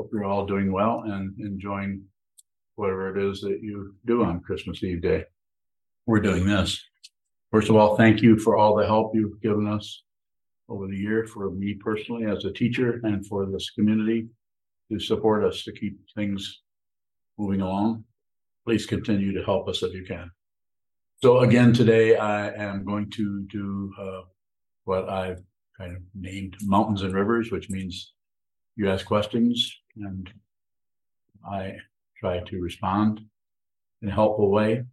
Hope you're all doing well and enjoying whatever it is that you do on Christmas Eve day. We're doing this. First of all, thank you for all the help you've given us over the year for me personally as a teacher and for this community to support us to keep things moving along. Please continue to help us if you can. So again, today I am going to do uh, what I've kind of named mountains and rivers, which means you ask questions and I try to respond in a helpful way.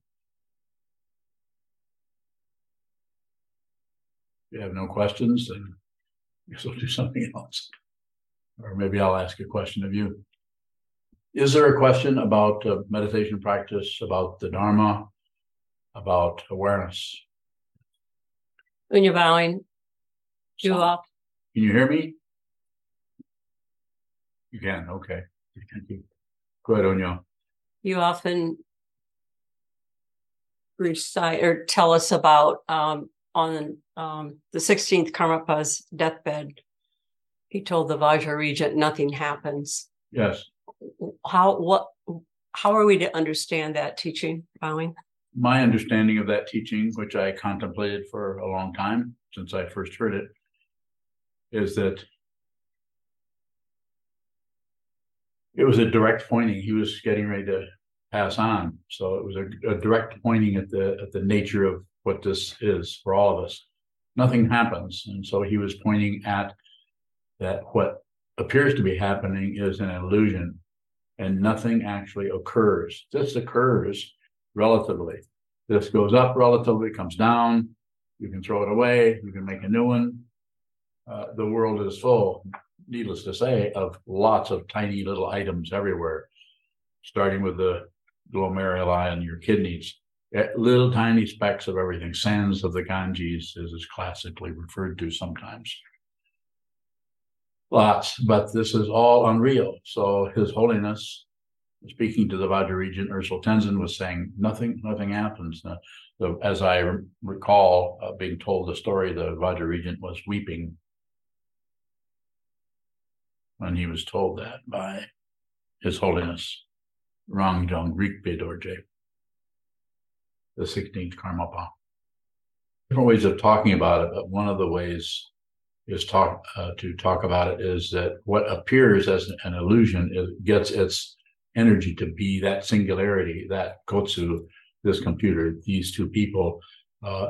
If you have no questions, then I guess we'll do something else. Or maybe I'll ask a question of you. Is there a question about uh, meditation practice, about the Dharma, about awareness? When you're bowing, you up. Can you hear me? You can, okay. Thank you. Go ahead, Onyo. You often recite or tell us about um, on um, the 16th Karmapa's deathbed. He told the Vajra regent nothing happens. Yes. How what how are we to understand that teaching, bowing? My understanding of that teaching, which I contemplated for a long time since I first heard it, is that it was a direct pointing. He was getting ready to pass on, so it was a, a direct pointing at the at the nature of what this is for all of us. Nothing happens, and so he was pointing at that what appears to be happening is an illusion, and nothing actually occurs. This occurs relatively. This goes up relatively, comes down. You can throw it away. You can make a new one. Uh, the world is full, needless to say, of lots of tiny little items everywhere, starting with the glomeruli in your kidneys. Eh, little tiny specks of everything, sands of the Ganges, as is classically referred to sometimes. Lots, but this is all unreal. So His Holiness, speaking to the Vajra Regent, Ösel Tendzin, was saying nothing, nothing happens. As I recall uh, being told the story, the Vajra Regent was weeping when he was told that by His Holiness Rangjung Rigpe Dorje, the 16th Karmapa. Different ways of talking about it, but one of the ways is talk uh, to talk about it is that what appears as an illusion gets its energy to be that singularity, that kotsu, this computer, these two people. Uh,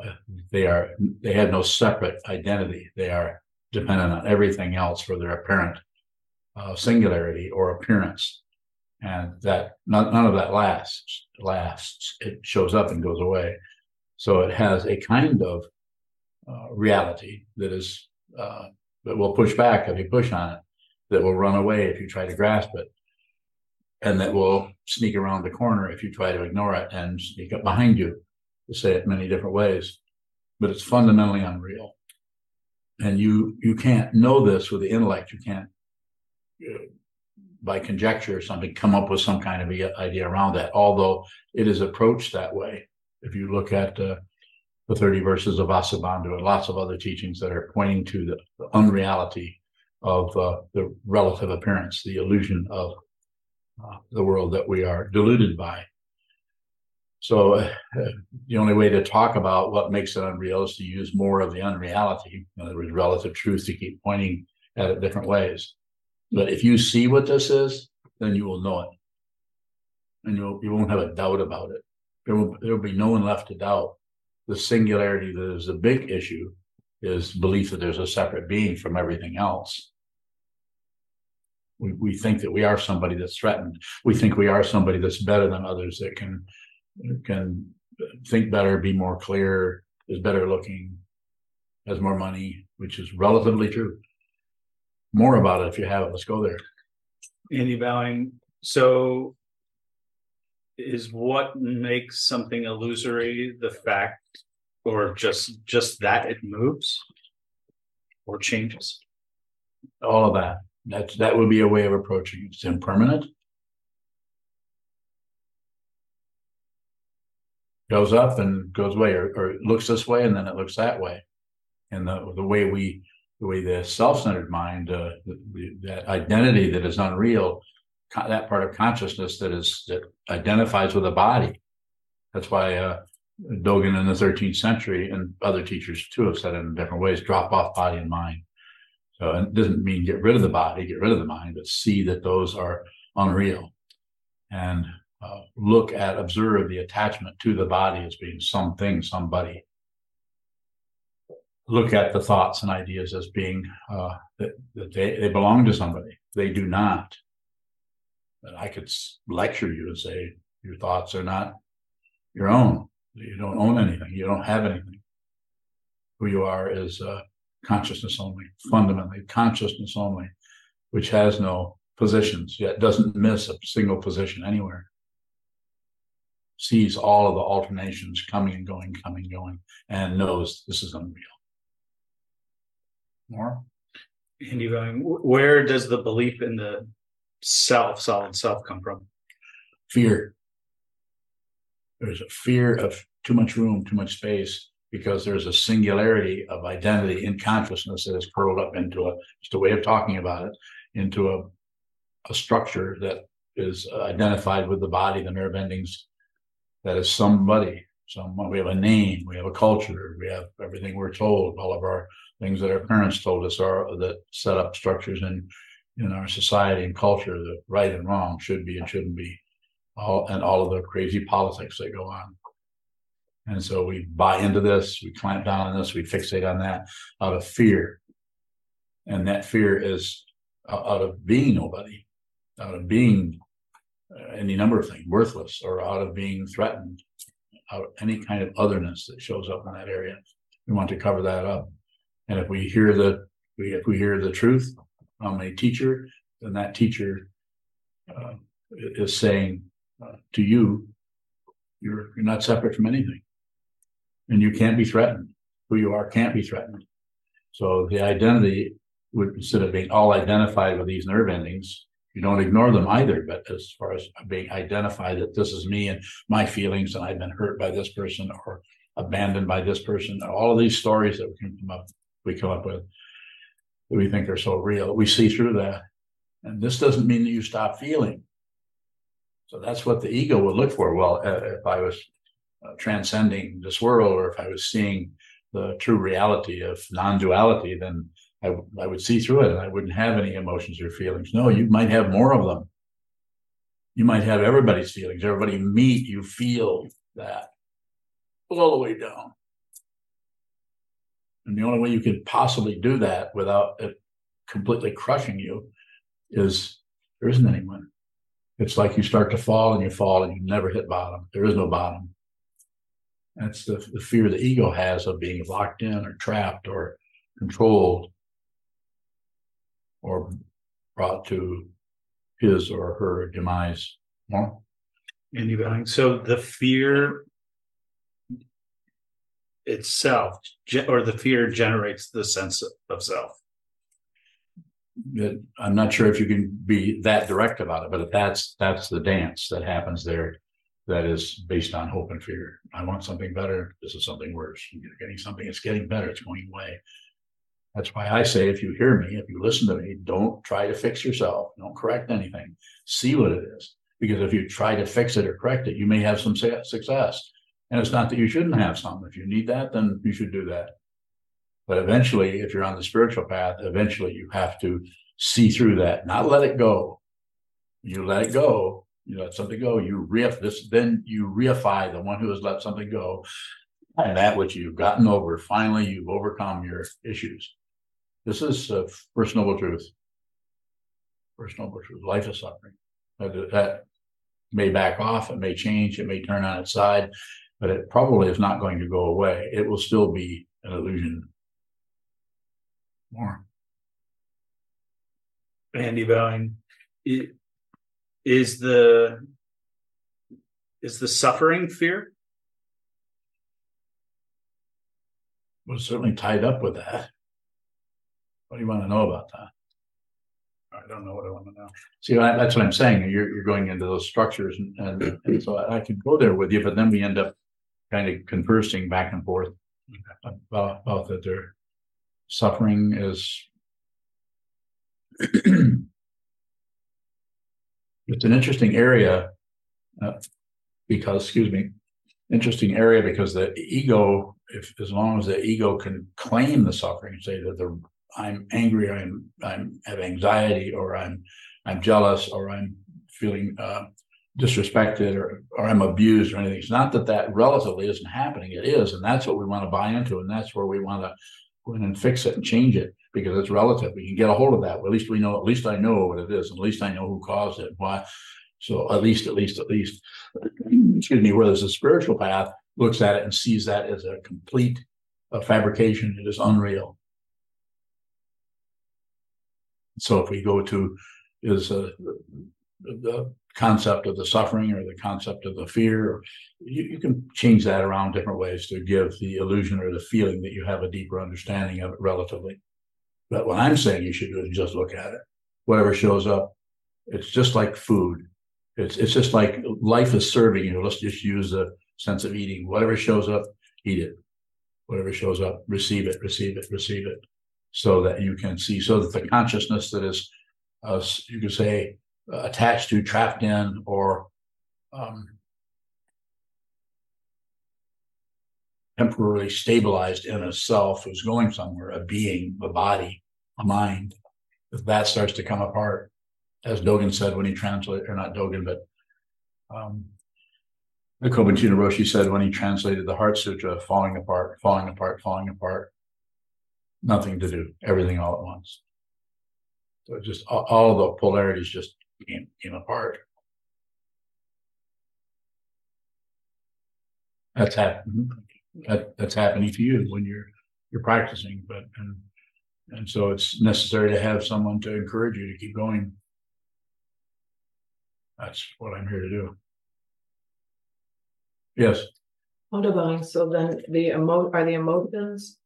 they are they have no separate identity. They are dependent on everything else for their apparent uh, singularity or appearance, and that none, none of that lasts. Lasts. It shows up and goes away. So it has a kind of uh, reality that is uh, that will push back if you push on it, that will run away if you try to grasp it, and that will sneak around the corner if you try to ignore it and sneak up behind you. To say it many different ways, but it's fundamentally unreal, and you you can't know this with the intellect. You can't by conjecture or something, come up with some kind of idea around that. Although it is approached that way, if you look at uh, the 30 verses of Vasubandhu and lots of other teachings that are pointing to the, the unreality of uh, the relative appearance, the illusion of uh, the world that we are deluded by. So uh, the only way to talk about what makes it unreal is to use more of the unreality, in other words, relative truth, to keep pointing at it different ways. But if you see what this is, then you will know it. And you'll, you won't have a doubt about it. There will, there will be no one left to doubt. The singularity that is the big issue is belief that there's a separate being from everything else. We, we think that we are somebody that's threatened. We think we are somebody that's better than others that can can think better, be more clear, is better looking, has more money, which is relatively true more about it if you have it. Let's go there. Andy Bowing. So, is what makes something illusory the fact, or just just that it moves or changes? All of that. That's that would be a way of approaching it. It's impermanent. Goes up and goes away, or, or it looks this way and then it looks that way. And the the way we the way the self-centered mind, uh, the, the, that identity that is unreal, co- that part of consciousness that is that identifies with the body. That's why uh, Dogen in the 13th century and other teachers too have said it in different ways: drop off body and mind. So it doesn't mean get rid of the body, get rid of the mind, but see that those are unreal, and uh, look at, observe the attachment to the body as being something, somebody look at the thoughts and ideas as being uh, that, that they, they belong to somebody. They do not. And I could lecture you and say your thoughts are not your own. You don't own anything. You don't have anything. Who you are is uh, consciousness only, fundamentally consciousness only, which has no positions yet doesn't miss a single position anywhere. Sees all of the alternations coming and going, coming and going, and knows this is unreal. More? Andy Bowing, wh- where does the belief in the self, solid self come from? fear. There's a fear of too much room, too much space, because there's a singularity of identity in consciousness that is curled up into a just a way of talking about it, into a a structure that is identified with the body, the nerve endings, that is somebody. Someone we have a name, we have a culture, we have everything we're told, all of our things that our parents told us are that set up structures in in our society and culture that right and wrong should be and shouldn't be all and all of the crazy politics that go on. And so we buy into this, we clamp down on this, we fixate on that out of fear. And that fear is out of being nobody, out of being uh, any number of things, worthless, or out of being threatened, out of any kind of otherness that shows up in that area. We want to cover that up. And if we hear the we if we hear the truth from a teacher, then that teacher uh, is saying uh, to you, you're you're not separate from anything, and you can't be threatened. Who you are can't be threatened. So the identity would instead of being all identified with these nerve endings, you don't ignore them either. But as far as being identified that this is me and my feelings, and I've been hurt by this person or abandoned by this person, all of these stories that can come up we come up with that we think are so real, we see through that. And this doesn't mean that you stop feeling. So that's what the ego would look for. Well, uh, if I was uh, transcending this world, or if I was seeing the true reality of non-duality, then I, I would see through it, and I wouldn't have any emotions or feelings. No, you might have more of them. You might have everybody's feelings. Everybody meet, you feel that all the way down. And the only way you could possibly do that without it completely crushing you is there isn't anyone. It's like you start to fall and you fall and you never hit bottom. There is no bottom. That's the, the fear the ego has of being locked in or trapped or controlled or brought to his or her demise. Well, Andy so the fear itself, or the fear generates the sense of self. I'm not sure if you can be that direct about it, but that's that's the dance that happens there. That is based on hope and fear. I want something better. This is something worse. You're getting something. It's getting better. It's going away. That's why I say, if you hear me, if you listen to me, don't try to fix yourself. Don't correct anything. See what it is. Because if you try to fix it or correct it, you may have some success. And it's not that you shouldn't have some. If you need that, then you should do that. But eventually, if you're on the spiritual path, eventually you have to see through that, not let it go. You let it go, you let something go, you re this, then you reify the one who has let something go. And that which you've gotten over, finally you've overcome your issues. This is a first noble truth. First noble truth, life is suffering. That, that may back off, it may change, it may turn on its side, but it probably is not going to go away. It will still be an illusion. More. Andy Bowing, is the is the suffering fear? was certainly tied up with that. What do you want to know about that? I don't know what I want to know. See, that's what I'm saying. You're, you're going into those structures and, and, and so I could go there with you, but then we end up kind of conversing back and forth about, about that there. suffering is it's an interesting area uh, because, excuse me, interesting area because the ego, if as long as the ego can claim the suffering, say that the I'm angry, I'm I'm have anxiety, or I'm I'm jealous, or I'm feeling uh, disrespected, or or I'm abused, or anything. It's not that that relatively isn't happening. It is, and that's what we want to buy into, and that's where we want to go in and fix it and change it because it's relative. We can get a hold of that. Well, at least we know. At least I know what it is. And At least I know who caused it. Why? So at least, at least, at least, excuse me. Whereas the spiritual path looks at it and sees that as a complete a fabrication. It is unreal. So if we go to is uh, the concept of the suffering or the concept of the fear, you, you, can change that around different ways to give the illusion or the feeling that you have a deeper understanding of it relatively. But what I'm saying you should do is just look at it. Whatever shows up, it's just like food. It's it's just like life is serving you. Let's just use the sense of eating. Whatever shows up, eat it. Whatever shows up, receive it, receive it, receive it so that you can see, so that the consciousness that is, uh, you could say, attached to, trapped in, or um, temporarily stabilized in a self who's going somewhere, a being, a body, a mind, if that starts to come apart, as Dogen said when he translated, or not Dogen, but um, the Kobun Roshi said when he translated the Heart Sutra, falling apart, falling apart, falling apart nothing to do, everything all at once. So just all, all the polarities just came, came apart. That's happening. That, that's happening to you when you're you're practicing, but and and so it's necessary to have someone to encourage you to keep going. That's what I'm here to do. Yes. Wonderful. So then the emo are the emotions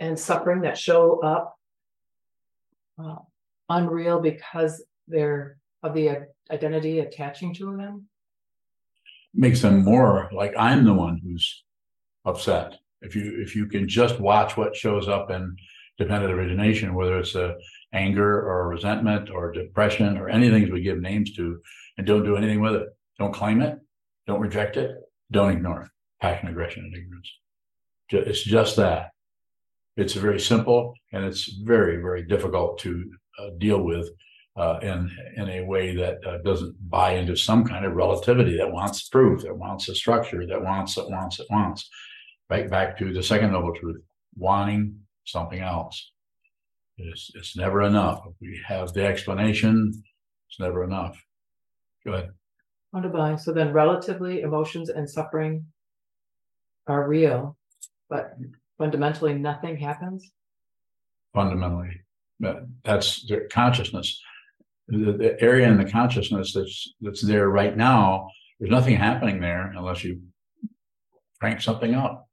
and suffering that show up uh, unreal because they're of the identity attaching to them? Makes them more like i'm the one who's upset. If you if you can just watch what shows up in dependent origination whether it's a anger or resentment or depression or anything we give names to and don't do anything with it. Don't claim it. Don't reject it. Don't ignore it. Passion aggression and ignorance. It's just that. It's very simple and it's very, very difficult to uh, deal with uh, in in a way that uh, doesn't buy into some kind of relativity that wants proof, that wants a structure, that wants, that wants, that wants. Right back to the second noble truth, wanting something else. It's, it's never enough. If we have the explanation, it's never enough. Go ahead. Wonderful. So then, relatively, emotions and suffering are real, but fundamentally nothing happens? Fundamentally, that's the consciousness. The, the area in the consciousness that's that's there right now. There's nothing happening there unless you crank something up.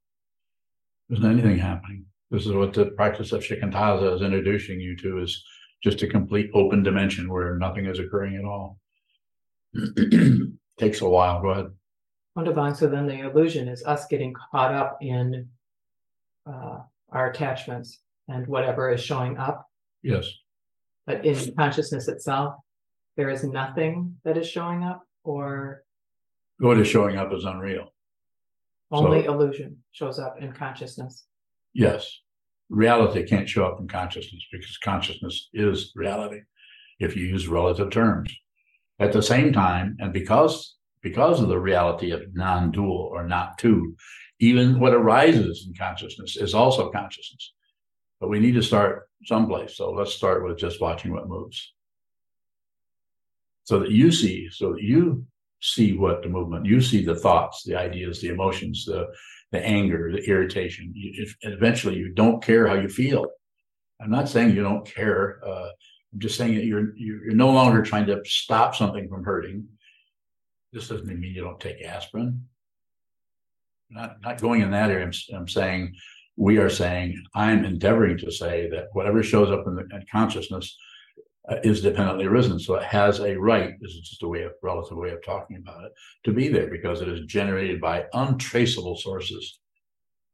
There's anything happening. This is what the practice of shikantaza is introducing you to is just a complete open dimension where nothing is occurring at all. Takes a while. Go ahead. Wonderful. So then the illusion is us getting caught up in uh, our attachments and whatever is showing up. Yes. But in consciousness itself, there is nothing that is showing up, or what is showing up is unreal. Only so, illusion shows up in consciousness. Yes. Reality can't show up in consciousness because consciousness is reality if you use relative terms. At the same time, and because because of the reality of non-dual or not two, even what arises in consciousness is also consciousness. But we need to start someplace. So let's start with just watching what moves. So that you see, so that you see what the movement, you see the thoughts, the ideas, the emotions, the, the anger, the irritation. You, if, eventually you don't care how you feel. I'm not saying you don't care. Uh, I'm just saying that you're, you're no longer trying to stop something from hurting. This doesn't mean you don't take aspirin not not going in that area. I'm, I'm saying we are saying I'm endeavoring to say that whatever shows up in the in consciousness uh, is dependently arisen. So it has a right. This is just a way of relative way of talking about it to be there because it is generated by untraceable sources.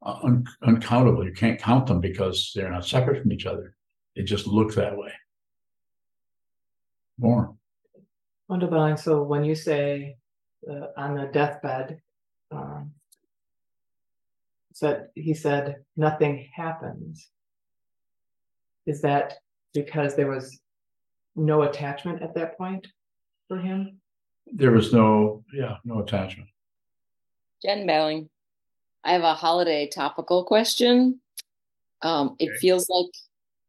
un- uncountable. You can't count them because they're not separate from each other. They just look that way. More. Wonder so when you say uh, on the deathbed, um. Said, he said, nothing happens. Is that because there was no attachment at that point for him? There was no, yeah, no attachment. Jen belling I have a holiday topical question. Um, it Okay. feels like,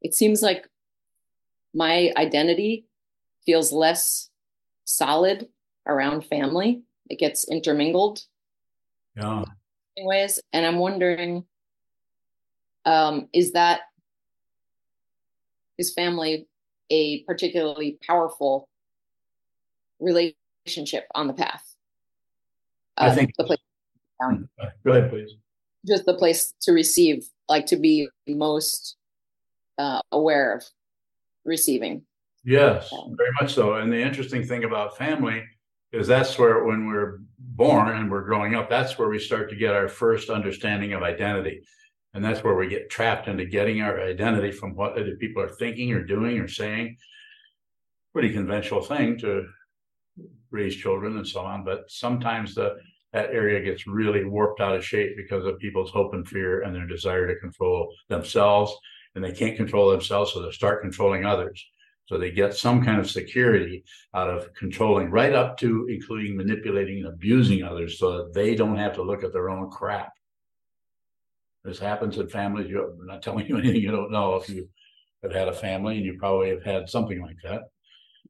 it seems like my identity feels less solid around family. It gets intermingled Yeah. Ways, and I'm wondering, um, is that is family a particularly powerful relationship on the path? I Uh, think- the place Go ahead, please. just the place to receive, like to be most uh, aware of receiving. Yes, very much so. And the interesting thing about family is that's where, when we're born and we're growing up, that's where we start to get our first understanding of identity. And that's where we get trapped into getting our identity from what other people are thinking or doing or saying. Pretty conventional thing to raise children and so on, but sometimes the that area gets really warped out of shape because of people's hope and fear and their desire to control themselves. And they can't control themselves, so they start controlling others. So they get some kind of security out of controlling, right up to including manipulating and abusing others so that they don't have to look at their own crap. This happens in families. You, I'm not telling you anything you don't know if you have had a family and you probably have had something like that.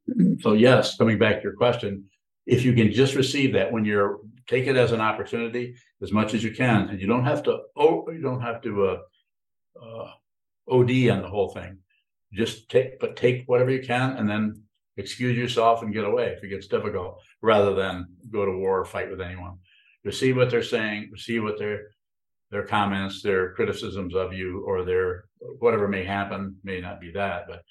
So, yes, coming back to your question, if you can just receive that when you're take it as an opportunity as much as you can, and you don't have to, oh, you don't have to, uh, uh, OD on the whole thing just take but take whatever you can and then excuse yourself and get away if it gets difficult rather than go to war or fight with anyone. Receive what they're saying receive what their their comments their criticisms of you or their whatever may happen may not be that but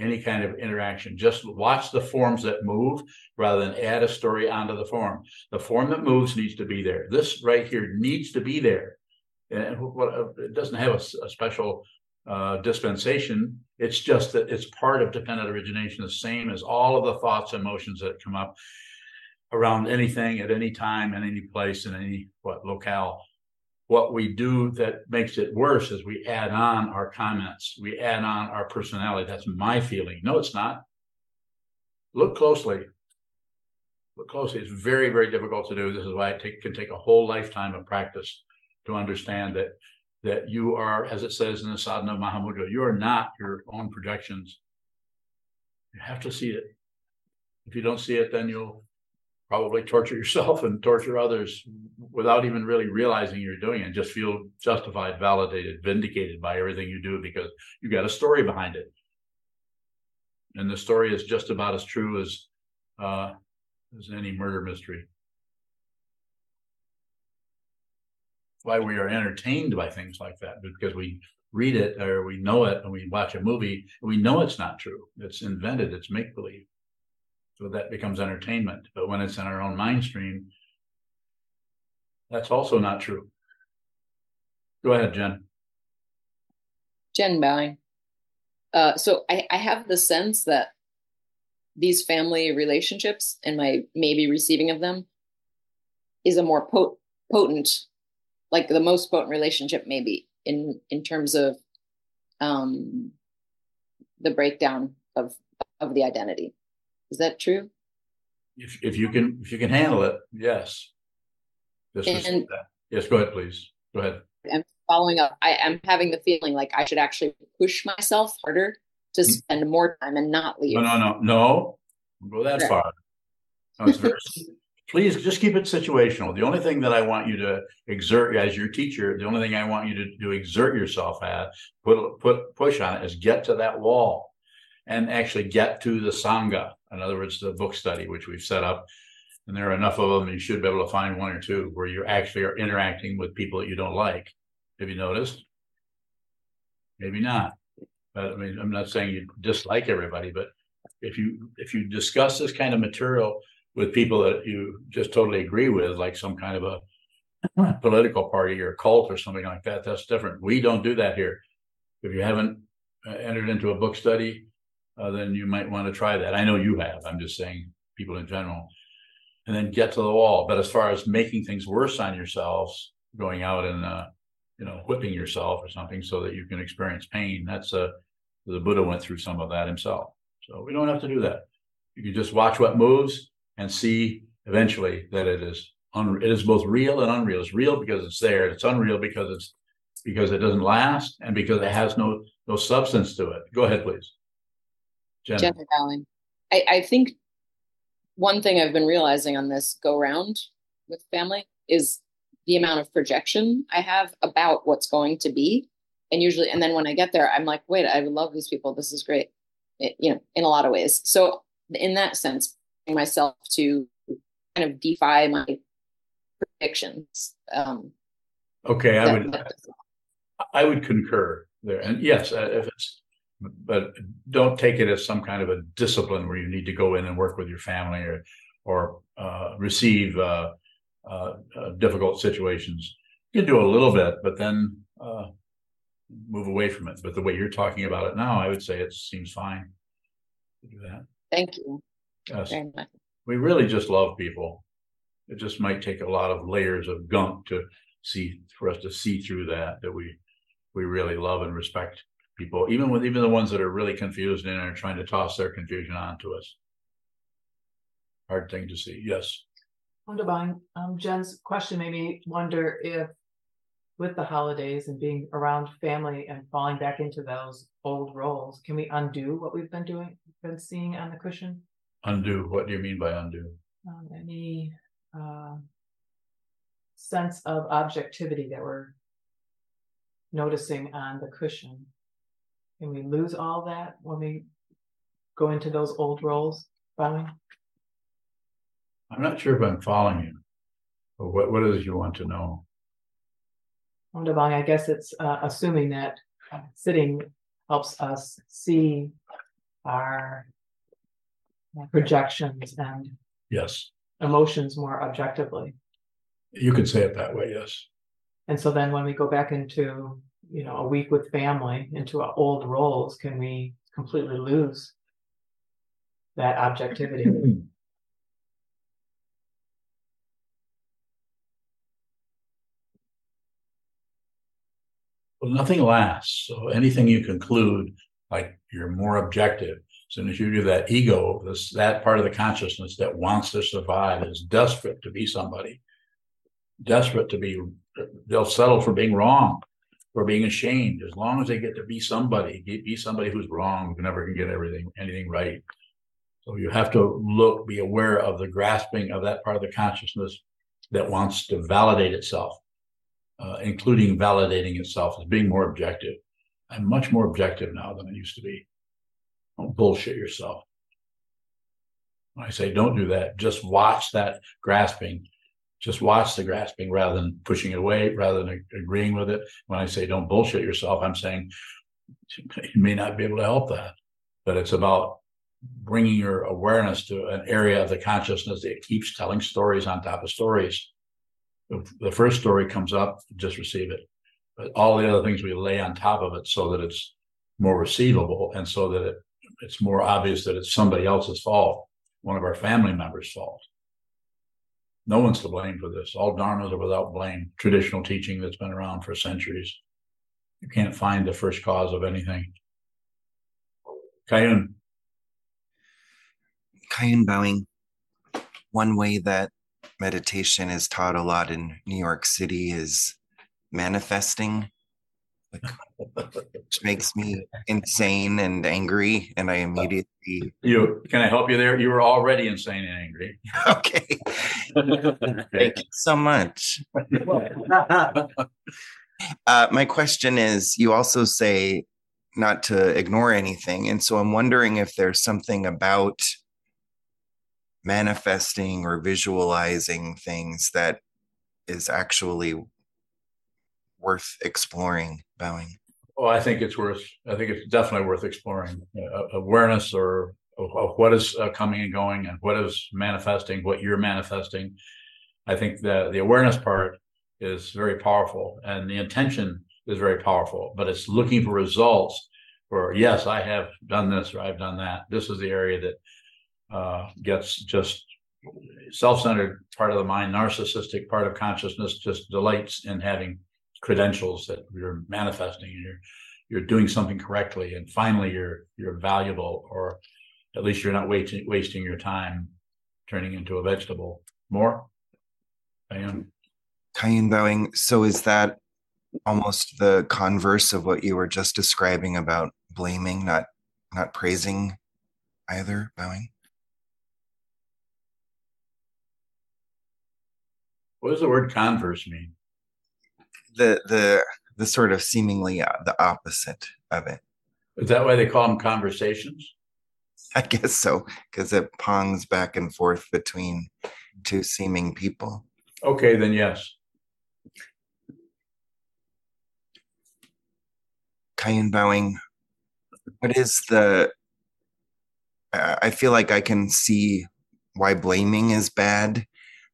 any kind of interaction. Just watch the forms that move rather than add a story onto the form. The form that moves needs to be there. This right here needs to be there. And what it doesn't have a special uh, dispensation. It's just that it's part of dependent origination, the same as all of the thoughts and emotions that come up around anything at any time, in any place, in any what locale. What we do that makes it worse is we add on our comments, we add on our personality. That's my feeling. No, it's not. Look closely. Look closely. It's very, very difficult to do. This is why it take, can take a whole lifetime of practice to understand that that you are, as it says in the Sadhana Mahamudra, you are not your own projections. You have to see it. If you don't see it, then you'll probably torture yourself and torture others without even really realizing you're doing it. Just feel justified, validated, vindicated by everything you do because you got a story behind it. And the story is just about as true as uh, as any murder mystery. Why we are entertained by things like that because we read it or we know it and we watch a movie we know it's not true. It's invented. It's make believe so that becomes entertainment. But when it's in our own mind stream that's also not true. Go ahead jen. Jen Bowing. Uh, so I, I have the sense that these family relationships and my maybe receiving of them is a more pot- potent, like the most potent relationship maybe in in terms of um, the breakdown of of the identity. Is that true? if, if you can if you can handle it yes receive And- that. yes go ahead please go ahead I'm following up. I am having the feeling like I should actually push myself harder to Mm. spend more time and not leave. No, no, no, no. Go that far. No, it's very- Please just keep it situational. The only thing that I want you to exert as your teacher, the only thing I want you to, to exert yourself at, put put push on it is get to that wall and actually get to the Sangha. In other words, the book study, which we've set up. And there are enough of them, you should be able to find one or two where you actually are interacting with people that you don't like. Have you noticed? Maybe not. But I mean, I'm not saying you dislike everybody, but if you if you discuss this kind of material with people that you just totally agree with, like some kind of a political party or cult or something like that. That's different. We don't do that here. If you haven't uh, entered into a book study, uh, then you might want to try that. I know you have. I'm just saying people in general. And then get to the wall. But as far as making things worse on yourselves, going out and uh, you know whipping yourself or something so that you can experience pain, that's a uh, the Buddha went through some of that himself. So we don't have to do that. You can just watch what moves and see eventually that it is un- it is both real and unreal. It's real because it's there. It's unreal because it's because it doesn't last and because it has no no substance to it. Go ahead, please. Jen. Jennifer Dowling. I, I think one thing I've been realizing on this go round with family is the amount of projection I have about what's going to be. And usually, and then when I get there, I'm like, wait, I love these people. This is great. It, you know, in a lot of ways. So in that sense, myself to kind of defy my predictions. Um, okay, I would, I would concur there. And yes, uh, if it's, but don't take it as some kind of a discipline where you need to go in and work with your family or, or uh, receive uh, uh, uh difficult situations. You can do a little bit, but then uh, move away from it. But the way you're talking about it now, I would say it seems fine to do that. Thank you. Yes. We really just love people. It just might take a lot of layers of gunk to see for us to see through that that we we really love and respect people, even with even the ones that are really confused and are trying to toss their confusion onto us. Hard thing to see. Yes. Wonderfine. Um, Jen's question made me wonder if, with the holidays and being around family and falling back into those old roles, can we undo what we've been doing, been seeing on the cushion? Undo. What do you mean by undo? Um, any uh, sense of objectivity that we're noticing on the cushion. Can we lose all that when we go into those old roles, Bowie? I'm not sure if I'm following you. But what, what is you want to know? I guess it's uh, assuming that sitting helps us see our projections and yes emotions more objectively. You could say it that way, yes. And so then when we go back into, you know, a week with family, into our old roles, can we completely lose that objectivity? well, nothing lasts. So anything you conclude, like you're more objective, soon as you do that ego, this that part of the consciousness that wants to survive is desperate to be somebody, desperate to be. They'll settle for being wrong, for being ashamed, as long as they get to be somebody, be somebody who's wrong, who never can get everything anything right. So you have to look, be aware of the grasping of that part of the consciousness that wants to validate itself, uh, including validating itself as being more objective. I'm much more objective now than I used to be. Don't bullshit yourself. When I say don't do that, just watch that grasping. Just watch the grasping rather than pushing it away, rather than agreeing with it. When I say don't bullshit yourself, I'm saying you may not be able to help that. But it's about bringing your awareness to an area of the consciousness that keeps telling stories on top of stories. The first story comes up, just receive it. But all the other things we lay on top of it so that it's more receivable and so that it it's more obvious that it's somebody else's fault, one of our family members' fault. No one's to blame for this. All dharmas are without blame. Traditional teaching that's been around for centuries. You can't find the first cause of anything. Kayun. Kayun Bowing. One way that meditation is taught a lot in New York City is manifesting which makes me insane and angry. And I immediately. You can I help you there? You were already insane and angry. Okay. Thank you so much. uh, my question is you also say not to ignore anything. And so I'm wondering if there's something about manifesting or visualizing things that is actually worth exploring, Bowing? Oh, I think it's worth. I think it's definitely worth exploring uh, awareness or of, what is uh, coming and going, and what is manifesting, what you're manifesting. I think that the awareness part is very powerful and the intention is very powerful, but it's looking for results. For yes, I have done this or I've done that. This is the area that uh, gets just self-centered part of the mind, narcissistic part of consciousness, just delights in having credentials that you're manifesting and you're you're doing something correctly, and finally you're you're valuable, or at least you're not wasting wasting your time turning into a vegetable. More, I am. Kayun bowing. So is that almost the converse of what you were just describing about blaming, not not praising either, bowing? What does the word converse mean? The the the sort of seemingly uh, the opposite of it. Is that why they call them conversations? I guess so, because it pongs back and forth between two seeming people. Okay, then yes. Kayun bowing. What is the? Uh, I feel like I can see why blaming is bad,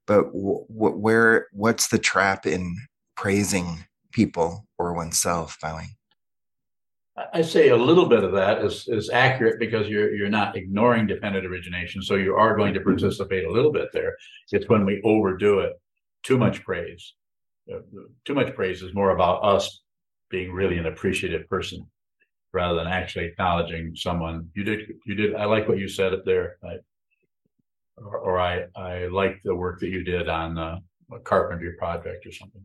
but w- w- where? What's the trap in praising people or oneself, bowing? I say a little bit of that is is accurate because you're you're not ignoring dependent origination, so you are going to participate a little bit there. It's when we overdo it, too much praise. Uh, Too much praise is more about us being really an appreciative person rather than actually acknowledging someone. You did you did I like what you said up there. I, or, or I I like the work that you did on uh, a carpentry project or something.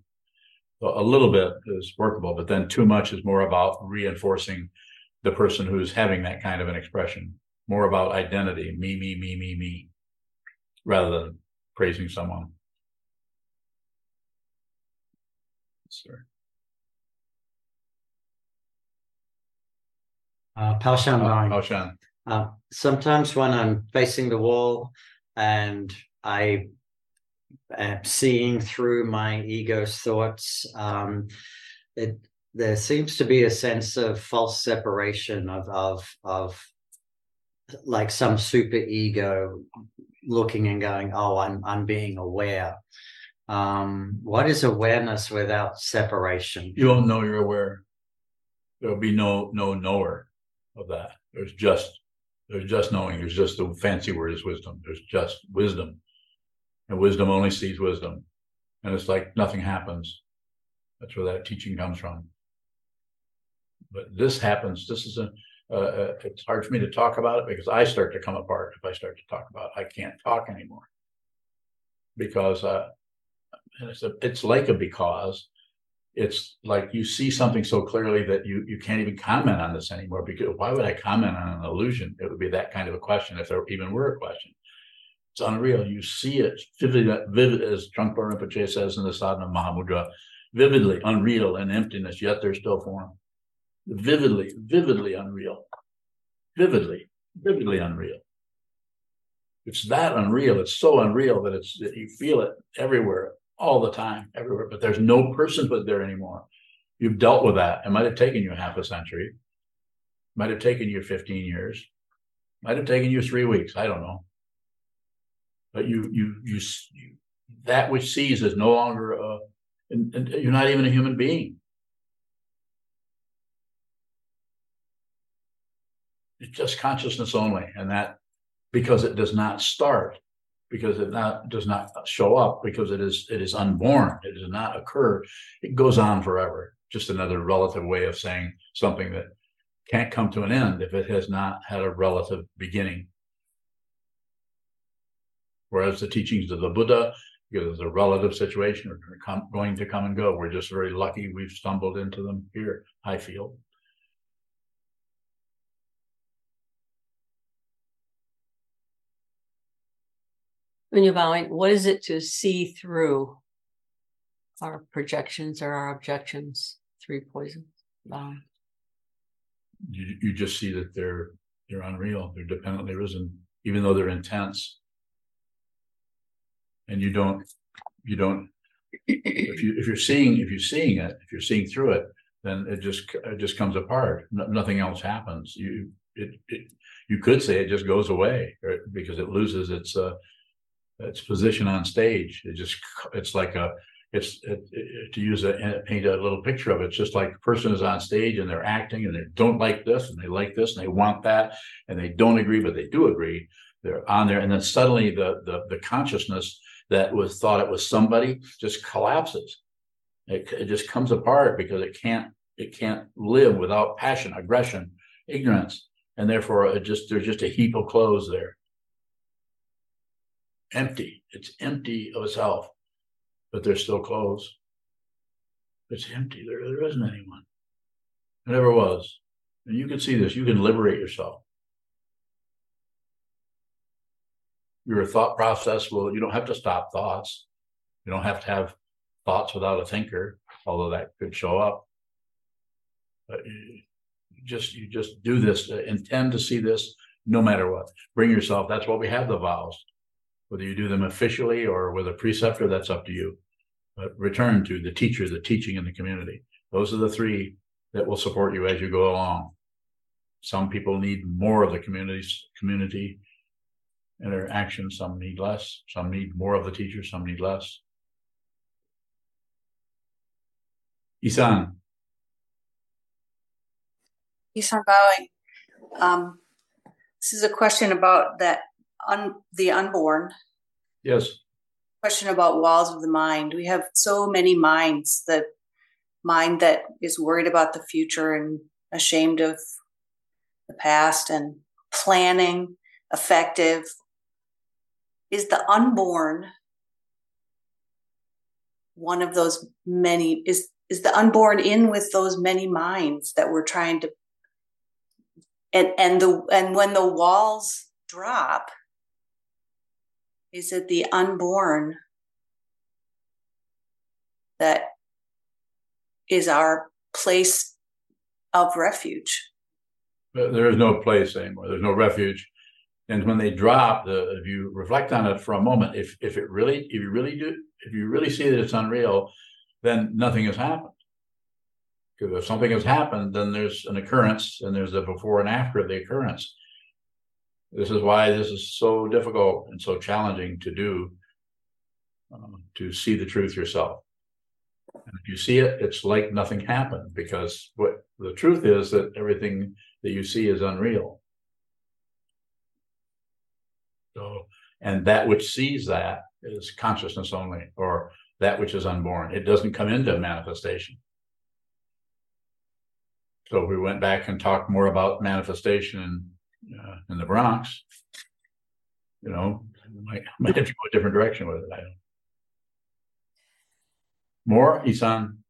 A little bit is workable, but then too much is more about reinforcing the person who's having that kind of an expression, more about identity, me, me, me, me, me, rather than praising someone. Sir. Uh, Palshan bowing. Oh, Sean. Uh, sometimes when I'm facing the wall and I am seeing through my ego's thoughts, um, it there seems to be a sense of false separation of of of like some super ego looking and going, oh, I'm I'm being aware. Um, what is awareness without separation? You won't know you're aware. There'll be no no knower of that. There's just there's just knowing. There's just the fancy word is wisdom. There's just wisdom, and wisdom only sees wisdom, and it's like nothing happens. That's where that teaching comes from. But this happens. This is a. Uh, it's hard for me to talk about it because I start to come apart if I start to talk about it. I can't talk anymore because uh, it's a it's like a because it's like you see something so clearly that you you can't even comment on this anymore because why would I comment on an illusion? It would be that kind of a question if there even were a question. It's unreal. You see it vividly, vivid as Trungpa Rinpoche says in the Sadhana Mahamudra, vividly unreal and emptiness, yet there's still form. Vividly, vividly unreal. Vividly, vividly unreal. It's that unreal. It's so unreal that it's that you feel it everywhere, all the time, everywhere. But there's no personhood there anymore. You've dealt with that. It might have taken you half a century. Might have taken you 15 years. Might have taken you three weeks. I don't know. But you, you, you, you that which sees is no longer a, and, and you're not even a human being. It's just consciousness only, and that because it does not start, because it not does not show up, because it is it is unborn, it does not occur. It goes on forever. Just another relative way of saying something that can't come to an end if it has not had a relative beginning. Whereas the teachings of the Buddha, because it's a relative situation, are going to come and go. We're just very lucky we've stumbled into them here, I feel. When you're bowing, what is it to see through our projections or our objections? Three poisons. Bowing. You, you just see that they're they're unreal. They're dependently risen, even though they're intense. And you don't you don't if you if you're seeing if you're seeing it if you're seeing through it then it just it just comes apart no, nothing else happens you it, it you could say it just goes away right? because it loses its uh its position on stage it just it's like a it's it, it- to use a paint a little picture of it. It's just like the person is on stage and they're acting and they don't like this and they like this and they want that and they don't agree, but they do agree. They're on there, and then suddenly the the the consciousness that was thought it was somebody just collapses. It, it just comes apart because it can't it can't live without passion, aggression, ignorance, and therefore it just there's just a heap of clothes there. Empty. It's empty of itself, but there's still clothes. It's empty. There, there isn't anyone. It never was. And you can see this. You can liberate yourself. Your thought process will, you don't have to stop thoughts. You don't have to have thoughts without a thinker, although that could show up. But you just, you just do this, uh, intend to see this no matter what. Bring yourself, that's what we have the vows. Whether you do them officially or with a preceptor, that's up to you. But return to the teacher, the teaching in the community. Those are the three that will support you as you go along. Some people need more of the community's community interaction, some need less, some need more of the teacher, some need less. Isan, Isan bowing. Um, this is a question about that un, the unborn. yes, Question about walls of the mind. We have so many minds. The mind that is worried about the future and ashamed of the past and planning, effective. Is the unborn one of those many? Is is the unborn in with those many minds that we're trying to and and the and when the walls drop is it the unborn that is our place of refuge there is no place anymore. There's no refuge. And when they drop, the if you reflect on it for a moment, if if it really, if you really do, if you really see that it's unreal, then nothing has happened. Because if something has happened, then there's an occurrence and there's a before and after of the occurrence. This is why this is so difficult and so challenging to do, um, to see the truth yourself. And if you see it, it's like nothing happened because what the truth is that everything that you see is unreal. So, and that which sees that is consciousness only, or that which is unborn. It doesn't come into manifestation. So we went back and talked more about manifestation in, uh, in the Bronx, you know, might, might have to go a different direction with it. I don't. More, Isan?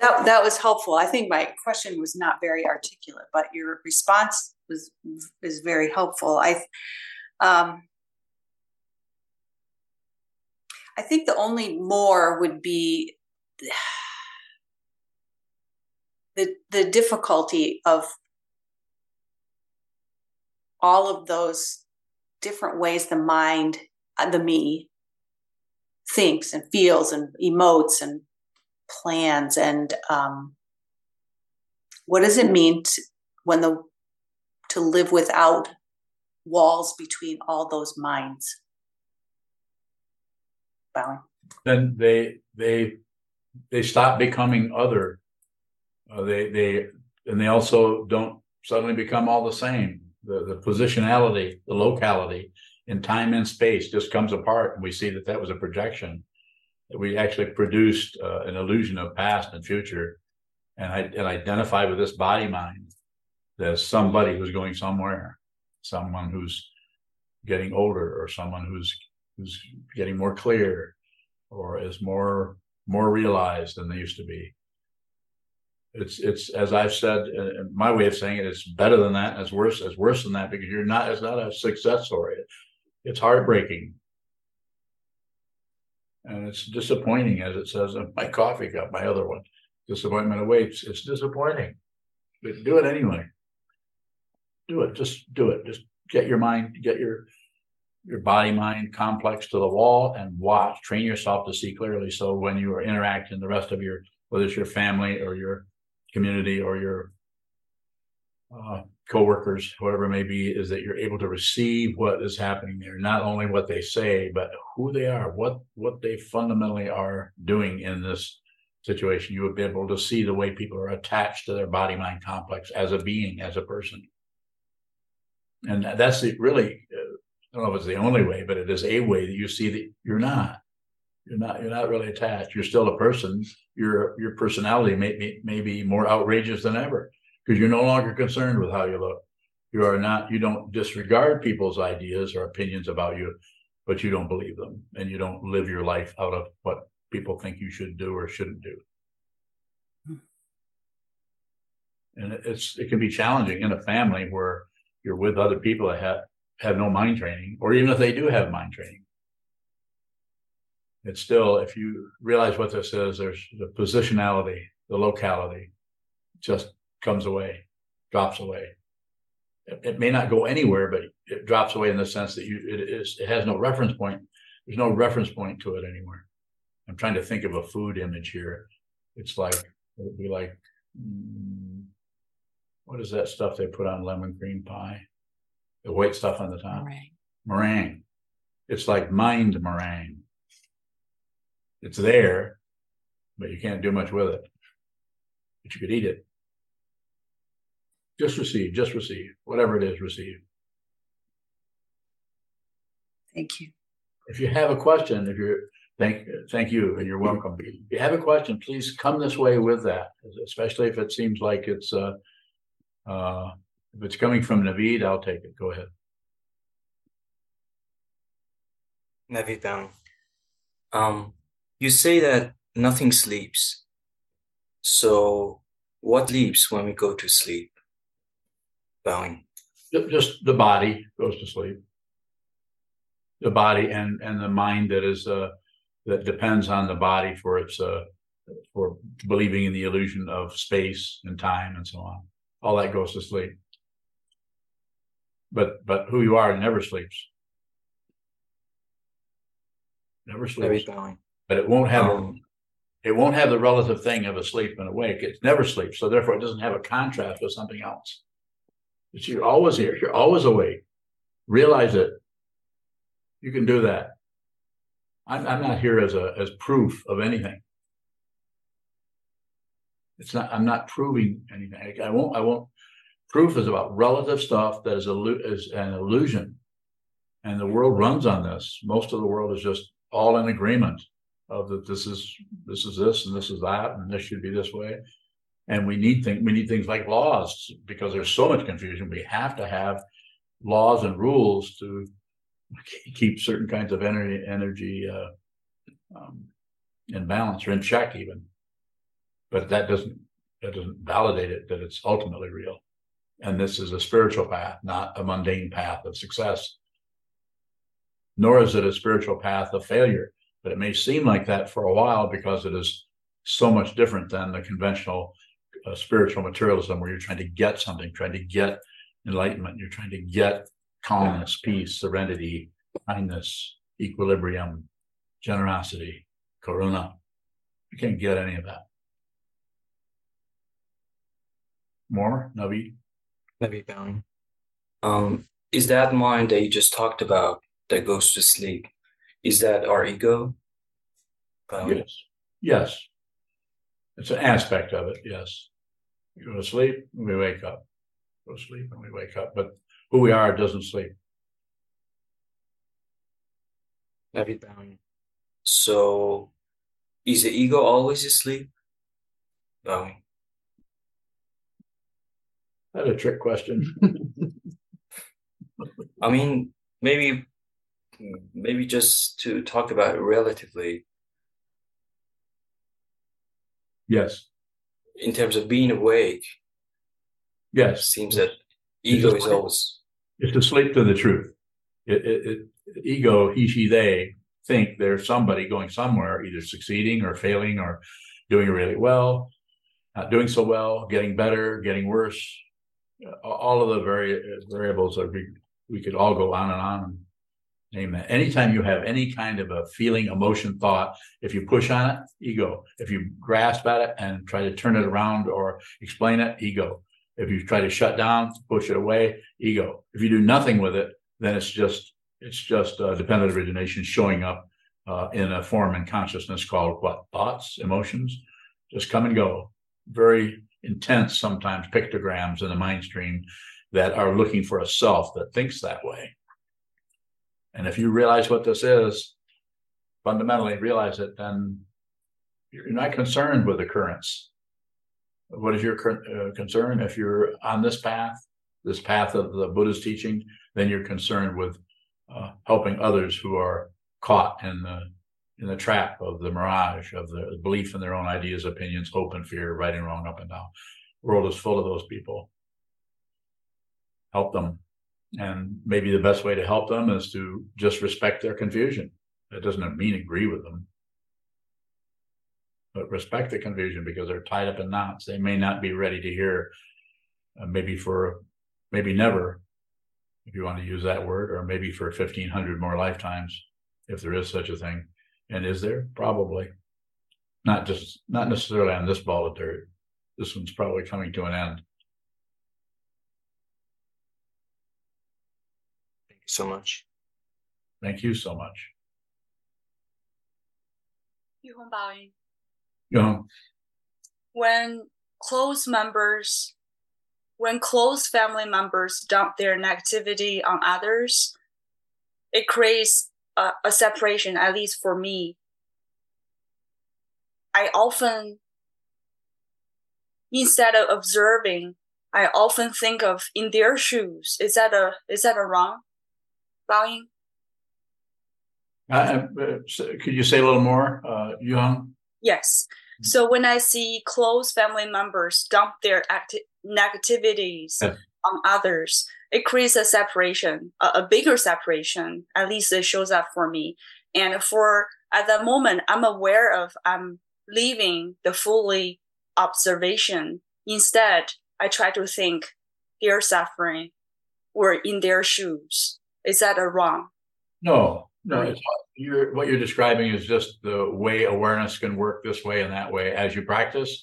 that that was helpful i think my question was not very articulate but your response was is very helpful i um i think the only more would be the the difficulty of all of those different ways the mind uh, the me thinks and feels and emotes and plans and um, what does it mean to, when the to live without walls between all those minds bowing then they they they stop becoming other. Uh, they they and they also don't suddenly become all the same. The the positionality, the locality in time and space just comes apart, and we see that that was a projection. That we actually produced uh, an illusion of past and future, and I and identify with this body mind as somebody who's going somewhere, someone who's getting older, or someone who's who's getting more clear, or is more more realized than they used to be. It's it's as I've said, uh, my way of saying it, it's better than that. It's worse. It's worse than that because you're not. It's not a success story. It's heartbreaking, and it's disappointing, as it says in my coffee cup, my other one. Disappointment awaits. It's disappointing, but do it anyway. Do it. Just do it. Just get your mind, get your your body mind complex to the wall and watch train yourself to see clearly so when you are interacting the rest of your whether it's your family or your community or your uh, coworkers, whatever it may be, is that you're able to receive what is happening there, not only what they say, but who they are, what what they fundamentally are doing in this situation. You would be able to see the way people are attached to their body mind complex as a being, as a person. And that's the really, uh, I don't know if it's the only way, but it is a way that you see that you're not. You're not. You're not really attached. You're still a person. Your your personality may, may, may be more outrageous than ever because you're no longer concerned with how you look. You are not, you don't disregard people's ideas or opinions about you, but you don't believe them and you don't live your life out of what people think you should do or shouldn't do. And it's, it can be challenging in a family where you're with other people that have, have no mind training, or even if they do have mind training. It's still, if you realize what this is, there's the positionality, the locality, just comes away, drops away. It, it, may not go anywhere, but it drops away in the sense that you it is it has no reference point. There's no reference point to it anywhere. I'm trying to think of a food image here. It's like it would be like mm, what is that stuff they put on lemon cream pie? The white stuff on the top. Meringue. Meringue. It's like mind meringue. It's there, but you can't do much with it. But you could eat it. Just receive, just receive, whatever it is, receive. Thank you. If you have a question, if you're thank thank you and you're welcome. If you have a question, please come this way with that, especially if it seems like it's uh uh if it's coming from Navid, I'll take it. Go ahead. Navid Bowing. Um you say that nothing sleeps. So what sleeps when we go to sleep? Bowing. Just the body goes to sleep. The body and and the mind that is uh that depends on the body for its uh for believing in the illusion of space and time and so on. All that goes to sleep. But but who you are never sleeps. Never sleeps. But it won't have Um, it won't have the relative thing of asleep and awake. It never sleeps. So therefore it doesn't have a contrast with something else. It's you're always here. You're always awake. Realize it. You can do that. I'm, I'm not here as a as proof of anything. It's not. I'm not proving anything. I, won't. I won't. Proof is about relative stuff that is a is an illusion, and the world runs on this. Most of the world is just all in agreement of that. This is this is this and this is that, and this should be this way and we need things we need things like laws because there's so much confusion we have to have laws and rules to keep certain kinds of energy energy uh, um, in balance or in check even but that doesn't that doesn't validate it that it's ultimately real and this is a spiritual path not a mundane path of success nor is it a spiritual path of failure but it may seem like that for a while because it is so much different than the conventional uh, spiritual materialism where you're trying to get something, trying to get enlightenment, you're trying to get calmness, peace, serenity, kindness, equilibrium, generosity, karuna. You can't get any of that. More, Navi? Navi Bowing. Um, is that mind that you just talked about that goes to sleep? Is that our ego? Bowing? Yes. Yes. It's an aspect of it, yes. We go to sleep and we wake up. Go to sleep and we wake up. But who we are doesn't sleep. Navi Bowing. So is the ego always asleep? Bowing. That's a trick question. I mean, maybe maybe just to talk about it relatively yes. in terms of being awake, it Yes. seems that ego is always It's to sleep to the truth. It, it, it, ego, he, she, they think there's somebody going somewhere, either succeeding or failing or doing really well, not doing so well, getting better, getting worse. All of the vari- variables that we, we could all go on and on and name that. Anytime you have any kind of a feeling, emotion, thought, if you push on it, ego. If you grasp at it and try to turn it around or explain it, ego. If you try to shut down, push it away, ego. If you do nothing with it, then it's just it's just uh, dependent origination showing up uh, in a form in consciousness called what thoughts, emotions, just come and go. Very intense, sometimes pictograms in the mind stream that are looking for a self that thinks that way. And if you realize what this is, fundamentally realize it, then you're not concerned with the currents. What is your uh, concern? If you're on this path, this path of the Buddha's teaching, then you're concerned with uh, helping others who are caught in the in the trap of the mirage of the belief in their own ideas, opinions, hope, and fear, right and wrong, up and down. The world is full of those people. Help them. And maybe the best way to help them is to just respect their confusion. That doesn't mean agree with them, but respect the confusion because they're tied up in knots. They may not be ready to hear, uh, maybe for, maybe never, if you want to use that word, or maybe for 1500 more lifetimes, if there is such a thing. And is there? Probably. Not just, not necessarily on this ball of dirt. This one's probably coming to an end. Thank you so much. Thank you so much. Yuhong Baoying. You know, When close members, when close family members dump their negativity on others, it creates a, a separation, at least for me. I often, instead of observing, I often think of in their shoes. Is that a is that a wrong, Baoying? uh, uh, could you say a little more, uh, Young? Yes. So when I see close family members dump their acti- negativities Yes. on others, it creates a separation, a, a bigger separation. At least it shows up for me. And for at that moment, I'm aware of I'm leaving the fully observation. Instead, I try to think they're suffering or in their shoes. Is that a wrong? No, no. It's, you're, what you're describing is just the way awareness can work this way and that way as you practice.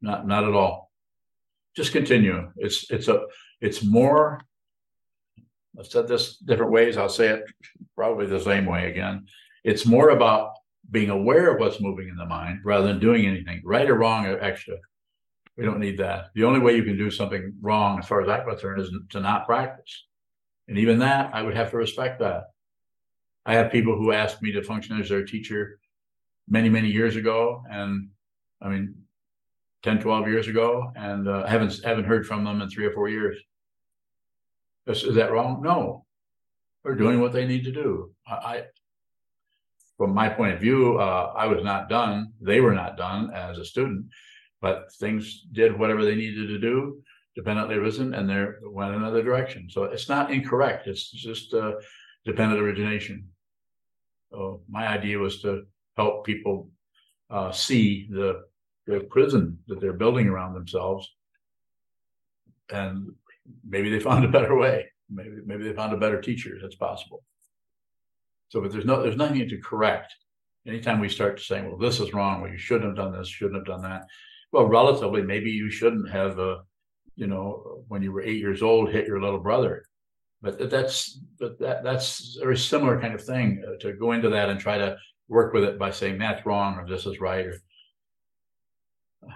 Not, not at all. Just continue. It's, it's a, it's more. I've said this different ways. I'll say it probably the same way again. It's more about being aware of what's moving in the mind rather than doing anything, right or wrong or extra. We don't need that. The only way you can do something wrong, as far as I'm concerned, is to not practice. And even that, I would have to respect that. I have people who asked me to function as their teacher many, many years ago. And I mean, 10, 12 years ago, and uh, haven't haven't heard from them in three or four years. Is, is that wrong? No. They're doing what they need to do. I, I from my point of view, uh, I was not done. They were not done as a student, but things did whatever they needed to do, dependently risen, and they went another direction. So it's not incorrect. It's just uh, dependent origination. So my idea was to help people uh, see the the prison that they're building around themselves, and maybe they found a better way. Maybe maybe they found a better teacher. That's possible. So, but there's no there's nothing to correct. Anytime we start saying, "Well, this is wrong," well, you shouldn't have done this, shouldn't have done that. Well, relatively, maybe you shouldn't have, uh, you know, when you were eight years old, hit your little brother. But that's but that that's a very similar kind of thing uh, to go into that and try to work with it by saying that's wrong or this is right or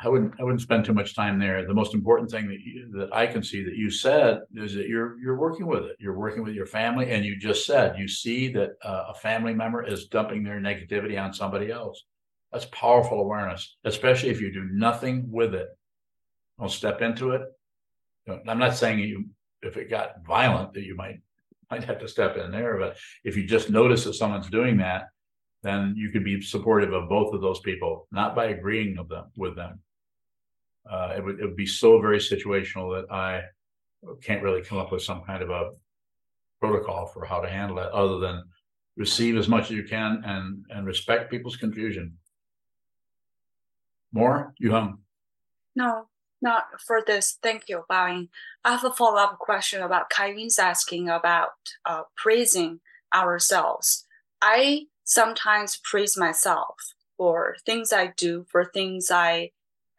I wouldn't I wouldn't spend too much time there. The most important thing that you, that I can see that you said is that you're you're working with it. You're working with your family, and you just said you see that uh, a family member is dumping their negativity on somebody else. That's powerful awareness, especially if you do nothing with it. Don't step into it. I'm not saying you if it got violent that you might might have to step in there, but if you just notice that someone's doing that, then you could be supportive of both of those people, not by agreeing of them with them. Uh, it would it would be so very situational that I can't really come up with some kind of a protocol for how to handle it, other than receive as much as you can and and respect people's confusion. More, you hum. No, not for this. Thank you, Baoying. I have a follow up question about Kairin's asking about uh, praising ourselves. I sometimes praise myself for things I do, for things I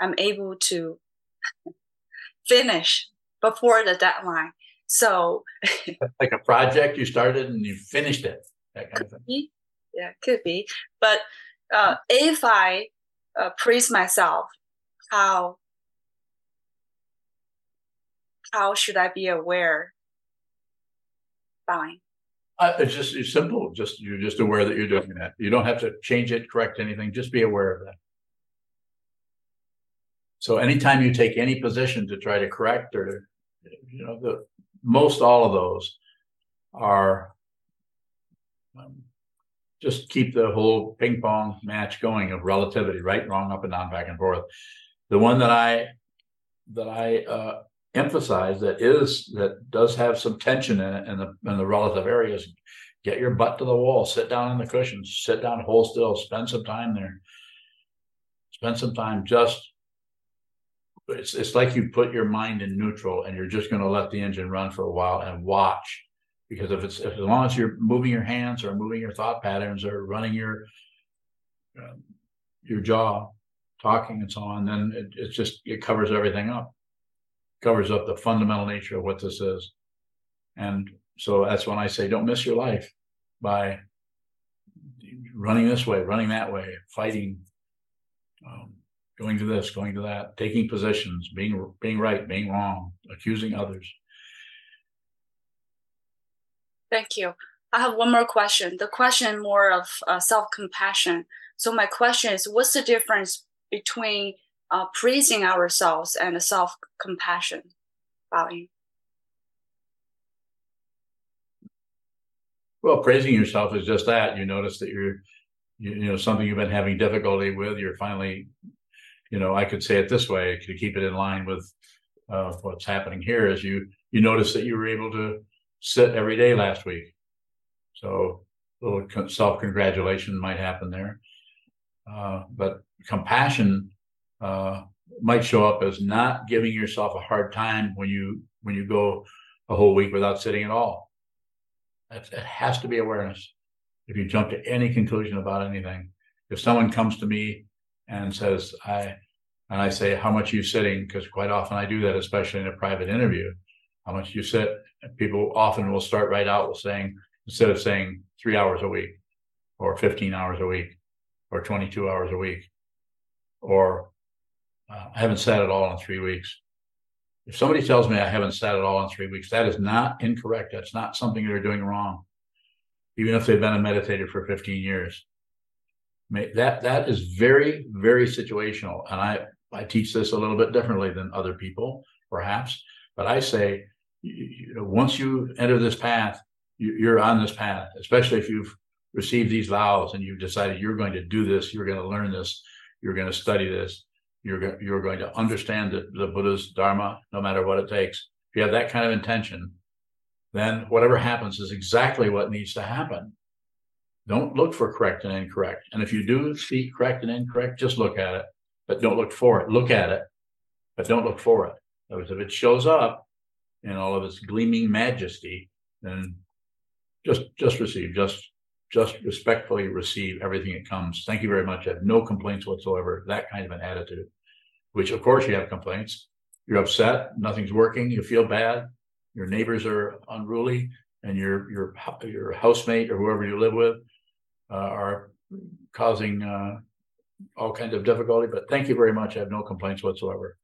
am able to finish before the deadline. So like a project you started and you finished it. That kind of thing. be. Yeah, could be. But uh, if I uh, praise myself, how how should I be aware? Fine. Uh, it's just it's simple. Just you're just aware that you're doing that. You don't have to change it, correct anything. Just be aware of that. So anytime you take any position to try to correct or you know the most all of those are um, just keep the whole ping pong match going of relativity, right, wrong, up and down, back and forth. The one that I that I uh, emphasize that is that does have some tension in it in the in the relative areas. Get your butt to the wall, sit down on the cushions, sit down, hold still, spend some time there. Spend some time just it's it's like you put your mind in neutral and you're just going to let the engine run for a while and watch because if it's if, as long as you're moving your hands or moving your thought patterns or running your um, your jaw talking and so on then it, it's just it covers everything up covers up the fundamental nature of what this is and so that's when i say don't miss your life by running this way running that way fighting um, going to this, going to that, taking positions, being being right, being wrong, accusing others. Thank you. I have one more question. The question more of uh, self compassion. So my question is, what's the difference between uh, praising ourselves and self compassion? Well, praising yourself is just that. You notice that you're, you, you know, something you've been having difficulty with. You're finally you know, I could say it this way to keep it in line with uh, what's happening here is you you notice that you were able to sit every day last week. So a little self congratulation might happen there. Uh, but compassion uh, might show up as not giving yourself a hard time when you when you go a whole week without sitting at all. It, it has to be awareness. If you jump to any conclusion about anything, if someone comes to me and says, I, and I say, how much are you sitting? Because quite often I do that, especially in a private interview. How much you sit? People often will start right out with saying, instead of saying three hours a week or 15 hours a week or 22 hours a week or uh, I haven't sat at all in three weeks. If somebody tells me I haven't sat at all in three weeks, that is not incorrect. That's not something they're doing wrong, even if they've been a meditator for 15 years that that is very very situational and i i teach this a little bit differently than other people perhaps but i say you know, once you enter this path you, are on this path especially if you've received these vows and you've decided you're going to do this you're going to learn this you're going to study this you're you're going to understand the, the buddha's dharma no matter what it takes if you have that kind of intention then whatever happens is exactly what needs to happen don't look for correct and incorrect. And if you do see correct and incorrect, just look at it, but don't look for it. Look at it, but don't look for it. Because if it shows up in all of its gleaming majesty, then just just receive, just just respectfully receive everything that comes. Thank you very much. I have no complaints whatsoever. That kind of an attitude, which of course you have complaints. You're upset, nothing's working, you feel bad, your neighbors are unruly, and your your your housemate or whoever you live with uh, are causing uh, all kinds of difficulty. But thank you very much. I have no complaints whatsoever.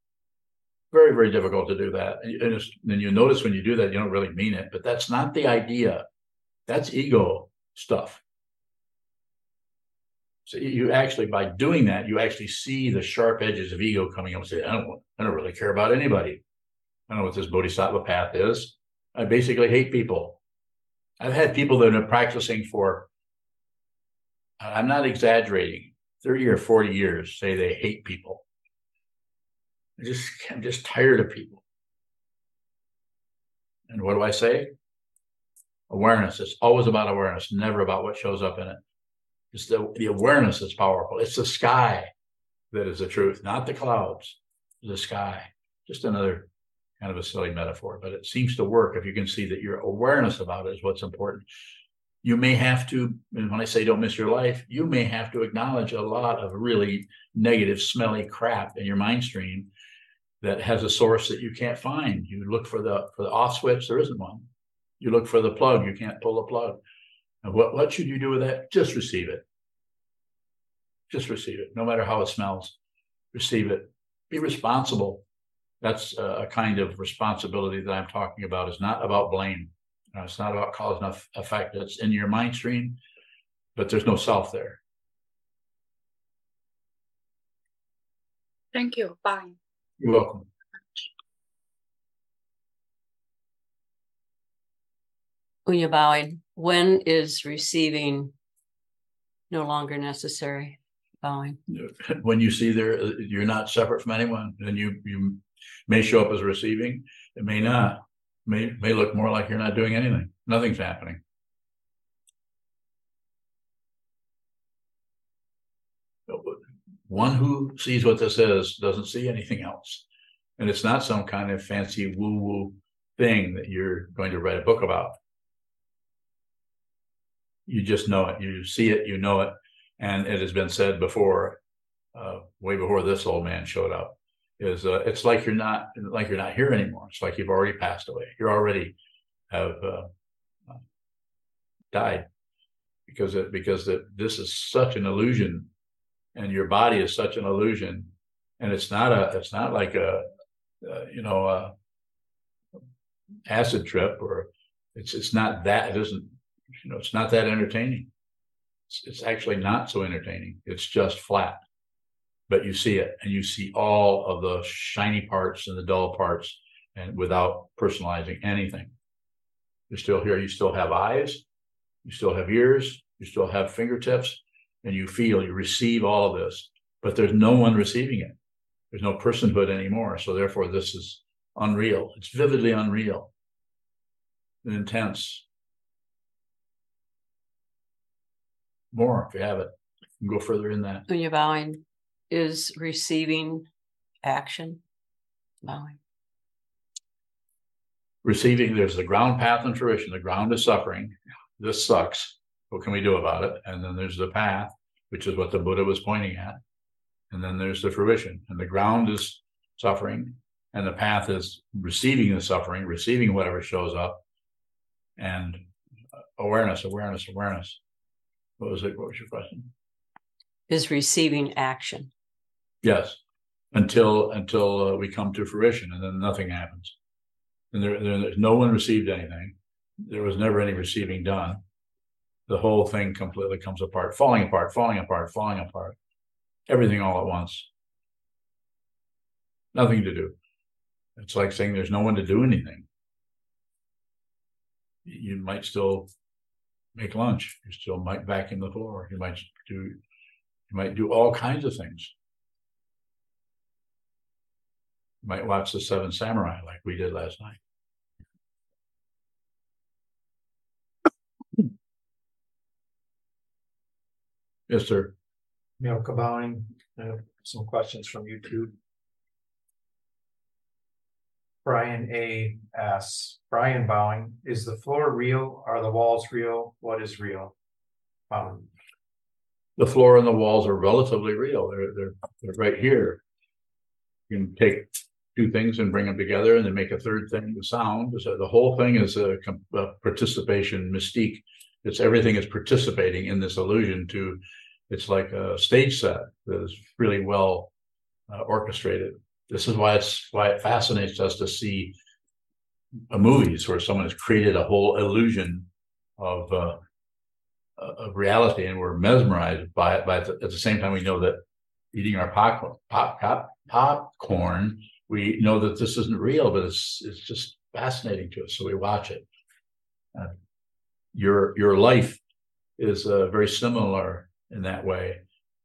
Very, very difficult to do that. And then you notice when you do that, you don't really mean it, but that's not the idea. That's ego stuff. So you actually, by doing that, you actually see the sharp edges of ego coming up and say, I don't, I don't really care about anybody. I don't know what this bodhisattva path is. I basically hate people. I've had people that been practicing for I'm not exaggerating, 30 or 40 years say they hate people. I just I'm just tired of people. And what do I say? Awareness. It's always about awareness, never about what shows up in it. It's the, the awareness that's powerful. It's the sky that is the truth, not the clouds, the sky. Just another kind of a silly metaphor, but it seems to work if you can see that your awareness about it is what's important you may have to, and when I say don't miss your life, you may have to acknowledge a lot of really negative, smelly crap in your mind stream that has a source that you can't find. You look for the for the off switch, there isn't one. You look for the plug, you can't pull the plug. And what, what should you do with that? Just receive it. Just receive it, no matter how it smells. Receive it. Be responsible. That's a, a kind of responsibility that I'm talking about. It's not about blame. Uh, it's not about cause and effect. It's in your mind stream, but there's no self there. Thank you. Bye. You're welcome. Unya bowing. When is receiving no longer necessary? Bowing. When you see there, you're not separate from anyone, then you you may show up as receiving. It may not. May may look more like you're not doing anything. Nothing's happening. One who sees what this is doesn't see anything else. And it's not some kind of fancy woo woo thing that you're going to write a book about. You just know it. You see it, you know it. And it has been said before, uh, way before this old man showed up, is uh, it's like you're not like you're not here anymore. It's like you've already passed away. You're already have uh, uh died because it because it, this is such an illusion and your body is such an illusion and it's not a it's not like a, a you know a acid trip or it's it's not that it isn't you know it's not that entertaining it's, it's actually not so entertaining it's just flat but you see it and you see all of the shiny parts and the dull parts and without personalizing anything you're still here you still have eyes you still have ears you still have fingertips and you feel, you receive all of this, but there's no one receiving it. There's no personhood anymore. So therefore, this is unreal. It's vividly unreal and intense. More if you have it. You go further in that. When you're bowing, is receiving action bowing? Receiving, there's the ground path and fruition. The ground is suffering. This sucks what can we do about it? And then there's the path, which is what the Buddha was pointing at. And then there's the fruition. And the ground is suffering, and the path is receiving the suffering, receiving whatever shows up, and awareness, awareness, awareness. What was it? What was your question? Is receiving action. Yes, until until uh, we come to fruition, and then nothing happens. And there, there, no one received anything. There was never any receiving done the whole thing completely comes apart, falling apart, falling apart, falling apart. Everything all at once. Nothing to do. It's like saying there's no one to do anything. You might still make lunch. You still might vacuum the floor. You might do you might do all kinds of things. You might watch the Seven Samurai like we did last night. Yes, sir. Neil Cabowing, uh, some questions from YouTube. Brian A asks, Brian Bowing, is the floor real? Are the walls real? What is real? Um, the floor and the walls are relatively real. They're they're they're right here. You can take two things and bring them together, and then make a third thing. The sound. So the whole thing is a, a participation mystique. It's everything is participating in this illusion to it's like a stage set that is really well uh, orchestrated. This is why it's why it fascinates us to see movies where someone has created a whole illusion of uh, of reality, and we're mesmerized by it. But at the same time, we know that eating our popcorn, pop, pop, popcorn, we know that this isn't real, but it's it's just fascinating to us, so we watch it. Uh, your your life is uh, very similar in that way.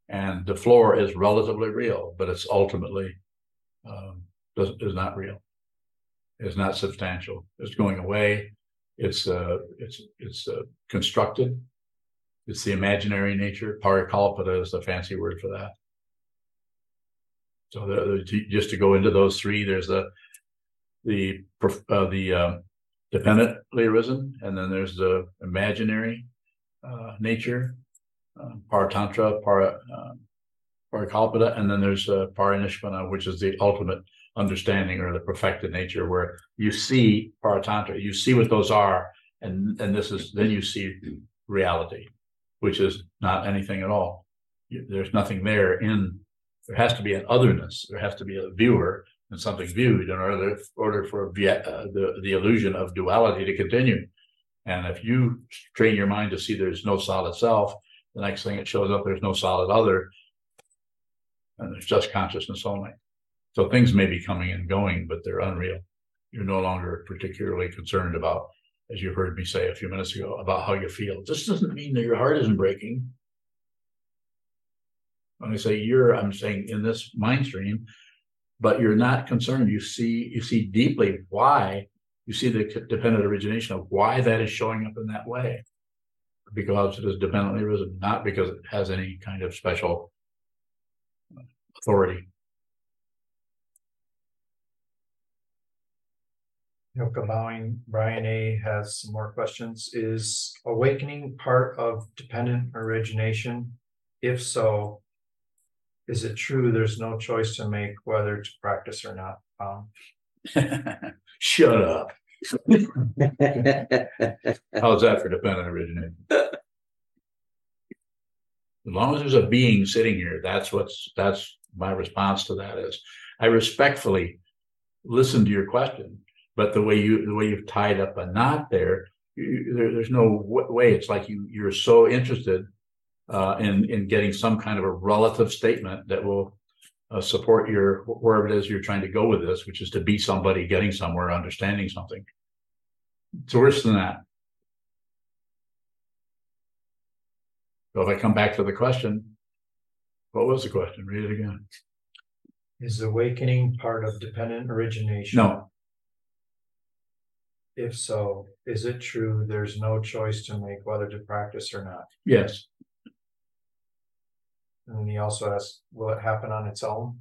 And the floor is relatively real, but it's ultimately um, does, is not real. It's not substantial. It's going away. It's uh, it's it's uh, constructed. It's the imaginary nature. Parikalpita is the fancy word for that. So the, the, just to go into those three, there's the the uh, the uh, dependently arisen, and then there's the imaginary uh, nature, uh, Paratantra, Para, Parikalpita, and then there's uh, Parinishpanna, which is the ultimate understanding or the perfected nature where you see paratantra, you see what those are, and and this is then you see reality, which is not anything at all. There's nothing there in. There has to be an otherness. There has to be a viewer and something viewed in order order for uh, the the illusion of duality to continue. And if you train your mind to see there's no solid self, the next thing it shows up there's no solid other, and it's just consciousness only. So things may be coming and going, but they're unreal. You're no longer particularly concerned about, as you heard me say a few minutes ago, about how you feel. This doesn't mean that your heart isn't breaking. When I say you're, I'm saying in this mind stream, but you're not concerned. You see, you see deeply why you see the dependent origination of why that is showing up in that way. Because it is dependently arisen, not because it has any kind of special authority. Yoka bowing, Brian A has some more questions. Is awakening part of dependent origination? If so, is it true there's no choice to make whether to practice or not? Um, Shut up. How's that for dependent origination? As long as there's a being sitting here, that's what's, that's my response to that is, I respectfully listen to your question, but the way you, the way you've tied up a knot there, you, there, there's no w- way. It's like you, you're so interested uh, in, in getting some kind of a relative statement that will uh, support your, wherever it is you're trying to go with this, which is to be somebody getting somewhere, understanding something. It's worse than that. So if I come back to the question, what was the question? Read it again. is awakening part of dependent origination? No, If so, is it true there's no choice to make whether to practice or not? yes, And then he also asks, will it happen on its own?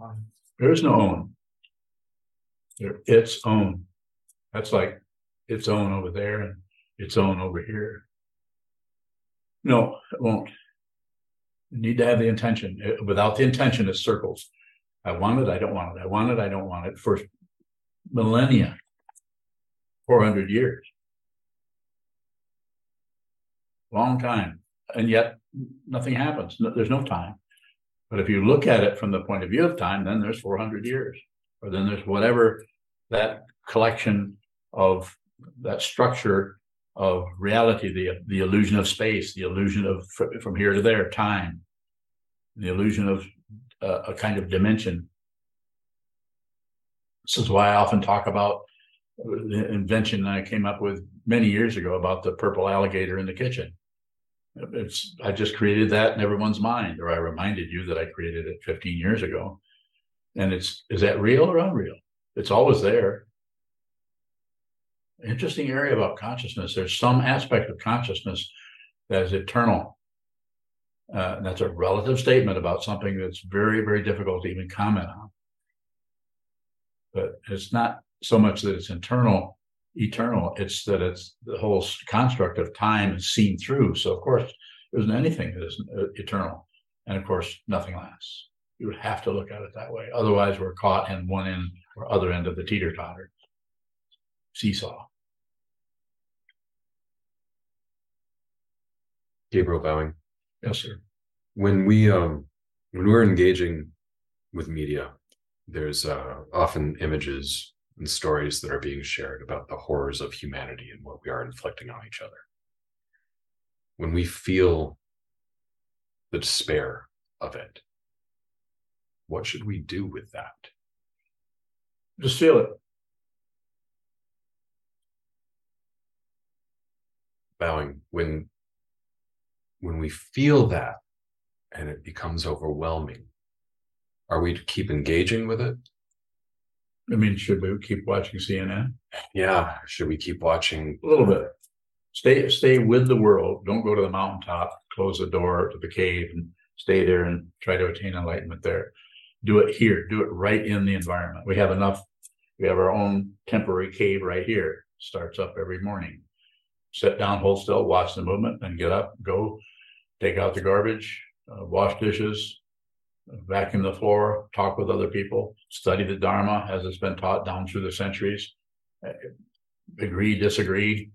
Um, there is no own. There, its own. That's like its own over there and its own over here. No, it won't. Need to have the intention. Uh, Without the intention, it circles. I want it, I don't want it. I want it, I don't want it for millennia. Four hundred years. Long time. And yet nothing happens. No- There's no time. But if you look at it from the point of view of time, then there's four hundred years. Or then there's whatever that collection of that structure of reality, the the illusion of space, the illusion of fr- from here to there, time, the illusion of uh, a kind of dimension. This is why I often talk about the invention I came up with many years ago about the purple alligator in the kitchen. It's I just created that in everyone's mind, or I reminded you that I created it 15 years ago. And it's is that real or unreal? It's always there. Interesting area about consciousness. There's some aspect of consciousness that is eternal. Uh, and that's a relative statement about something that's very, very difficult to even comment on. But it's not so much that it's internal, eternal. It's that it's the whole construct of time is seen through. So of course, there isn't anything that isn't uh, eternal, and of course, nothing lasts. You would have to look at it that way. Otherwise, we're caught in one end or other end of the teeter totter seesaw. Gabriel Bowing. Yes, sir. When we um when we're engaging with media, there's uh, often images and stories that are being shared about the horrors of humanity and what we are inflicting on each other. When we feel the despair of it, what should we do with that? Just feel it. Bowing when when we feel that and it becomes overwhelming, are we to keep engaging with it? I mean, should we keep watching CNN? Yeah. Should we keep watching? A little bit. Stay, stay with the world. Don't go to the mountaintop. Close the door to the cave and stay there and try to attain enlightenment there. Do it here. Do it right in the environment. We have enough. We have our own temporary cave right here. Starts up every morning. Sit down, hold still, watch the movement, and get up, go, take out the garbage, uh, wash dishes, vacuum the floor, talk with other people, study the Dharma as it's been taught down through the centuries. Uh, Agree, disagree.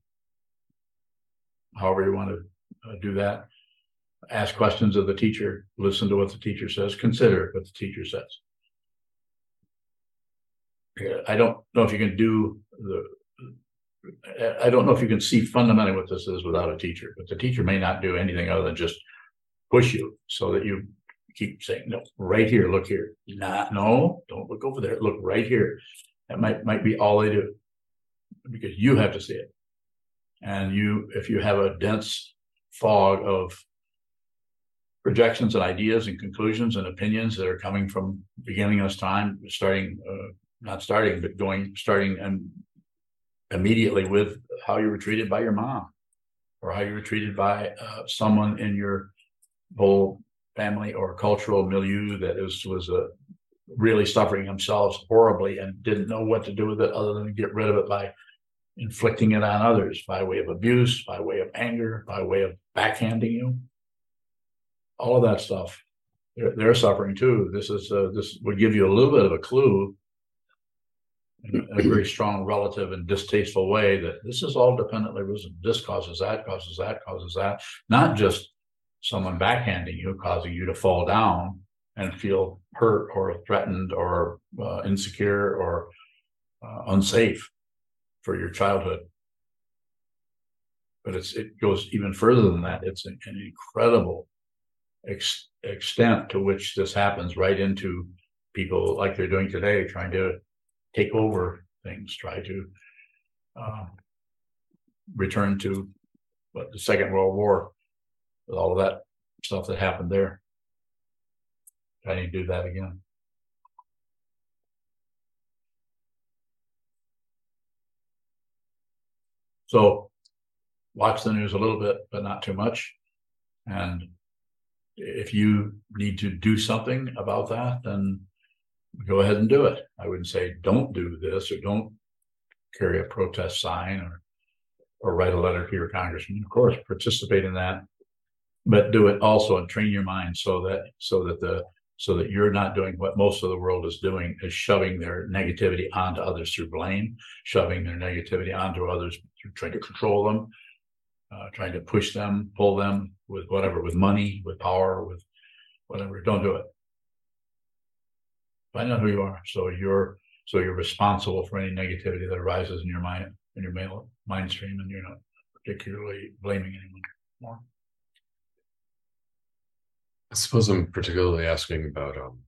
However you want to uh, do that. Ask questions of the teacher, listen to what the teacher says, consider what the teacher says. I don't know if you can do the. I- don't know if you can see fundamentally what this is without a teacher, but the teacher may not do anything other than just push you so that you keep saying, no, right here, look here. Not, no, don't look over there, look right here. That might, might be all they do. Because you have to see it. And you, if you have a dense fog of projections and ideas and conclusions and opinions that are coming from beginning of time, starting, uh, not starting, but going, starting and immediately with how you were treated by your mom or how you were treated by uh, someone in your whole family or cultural milieu that is, was uh, really suffering themselves horribly and didn't know what to do with it other than get rid of it by inflicting it on others by way of abuse, by way of anger, by way of backhanding you. All of that stuff, they're, they're suffering too. This is uh, this would give you a little bit of a clue in a very strong relative and distasteful way that this is all dependently risen. This causes that, causes that, causes that. Not just someone backhanding you, causing you to fall down and feel hurt or threatened or uh, insecure or uh, unsafe for your childhood. But it's it goes even further than that. It's an, an incredible ex- extent to which this happens right into people like they're doing today, trying to take over things, try to um, return to what the Second World War, with all of that stuff that happened there. I need to do that again. So watch the news a little bit, but not too much. And if you need to do something about that, then go ahead and do it. I wouldn't say don't do this or don't carry a protest sign or or write a letter to your congressman. Of course, participate in that, but do it also and train your mind so that so that the so that you're not doing what most of the world is doing is shoving their negativity onto others through blame, shoving their negativity onto others through trying to control them, uh, trying to push them, pull them with whatever, with money, with power, with whatever. Don't do it. Find out who you are. So you're so you're responsible for any negativity that arises in your mind in your mail, mind stream, and you're not particularly blaming anyone more. I suppose I'm particularly asking about um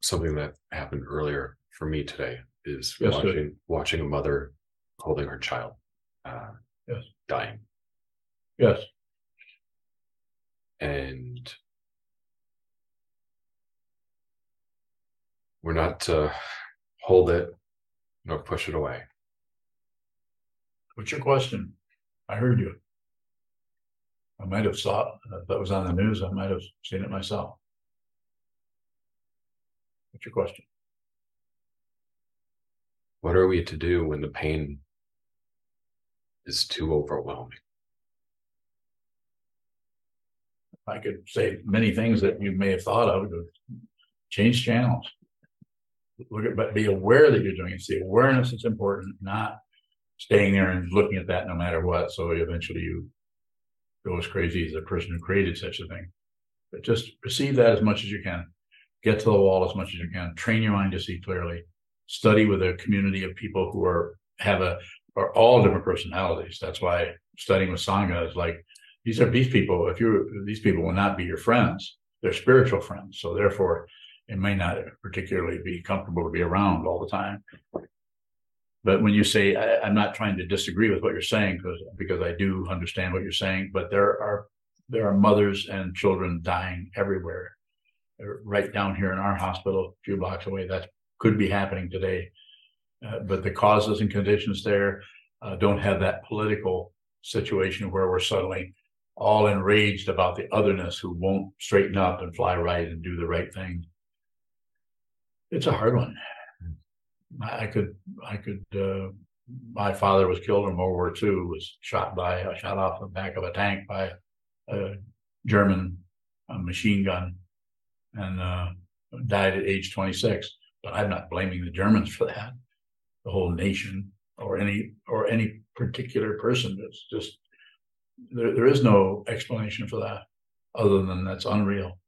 something that happened earlier for me today is Yes, watching good. watching a mother holding her child uh Yes. dying Yes. and we're not to hold it nor push it away. What's your question? I heard you. I might have saw that was on the news, I might have seen it myself. What's your question? What are we to do when the pain is too overwhelming? I could say many things that you may have thought of. Change channels. Look at, but be aware that you're doing it. It's the awareness that's important, not staying there and looking at that no matter what. So eventually you go as crazy as the person who created such a thing. But just receive that as much as you can. Get to the wall as much as you can. Train your mind to see clearly. Study with a community of people who are have a are all different personalities. That's why studying with Sangha is like these are these people. If you these people will not be your friends, they're spiritual friends. So therefore, it may not particularly be comfortable to be around all the time. But when you say I, I'm not trying to disagree with what you're saying because because I do understand what you're saying, but there are there are mothers and children dying everywhere. Uh, Right down here in our hospital, a few blocks away, that could be happening today. Uh, but the causes and conditions there uh, don't have that political situation where we're suddenly all enraged about the otherness who won't straighten up and fly right and do the right thing. It's a hard one. I could, I could, uh, my father was killed in World War II, was shot by, a shot off the back of a tank by a German machine gun and uh, died at age 26. But I'm not blaming the Germans for that. The whole nation or any or any particular person. It's just there, there is no explanation for that other than that's unreal.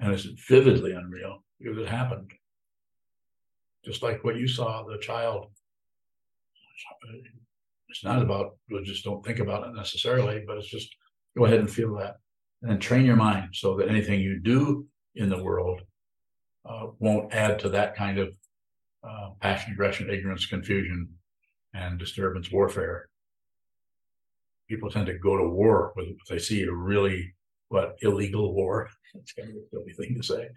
And it's vividly unreal because it happened. Just like what you saw, the child. It's not about, well, just don't think about it necessarily, but it's just go ahead and feel that. And then train your mind so that anything you do in the world uh, won't add to that kind of uh, passion, aggression, ignorance, confusion, and disturbance warfare. People tend to go to war if they see a really what illegal war. That's kind of a silly thing to say.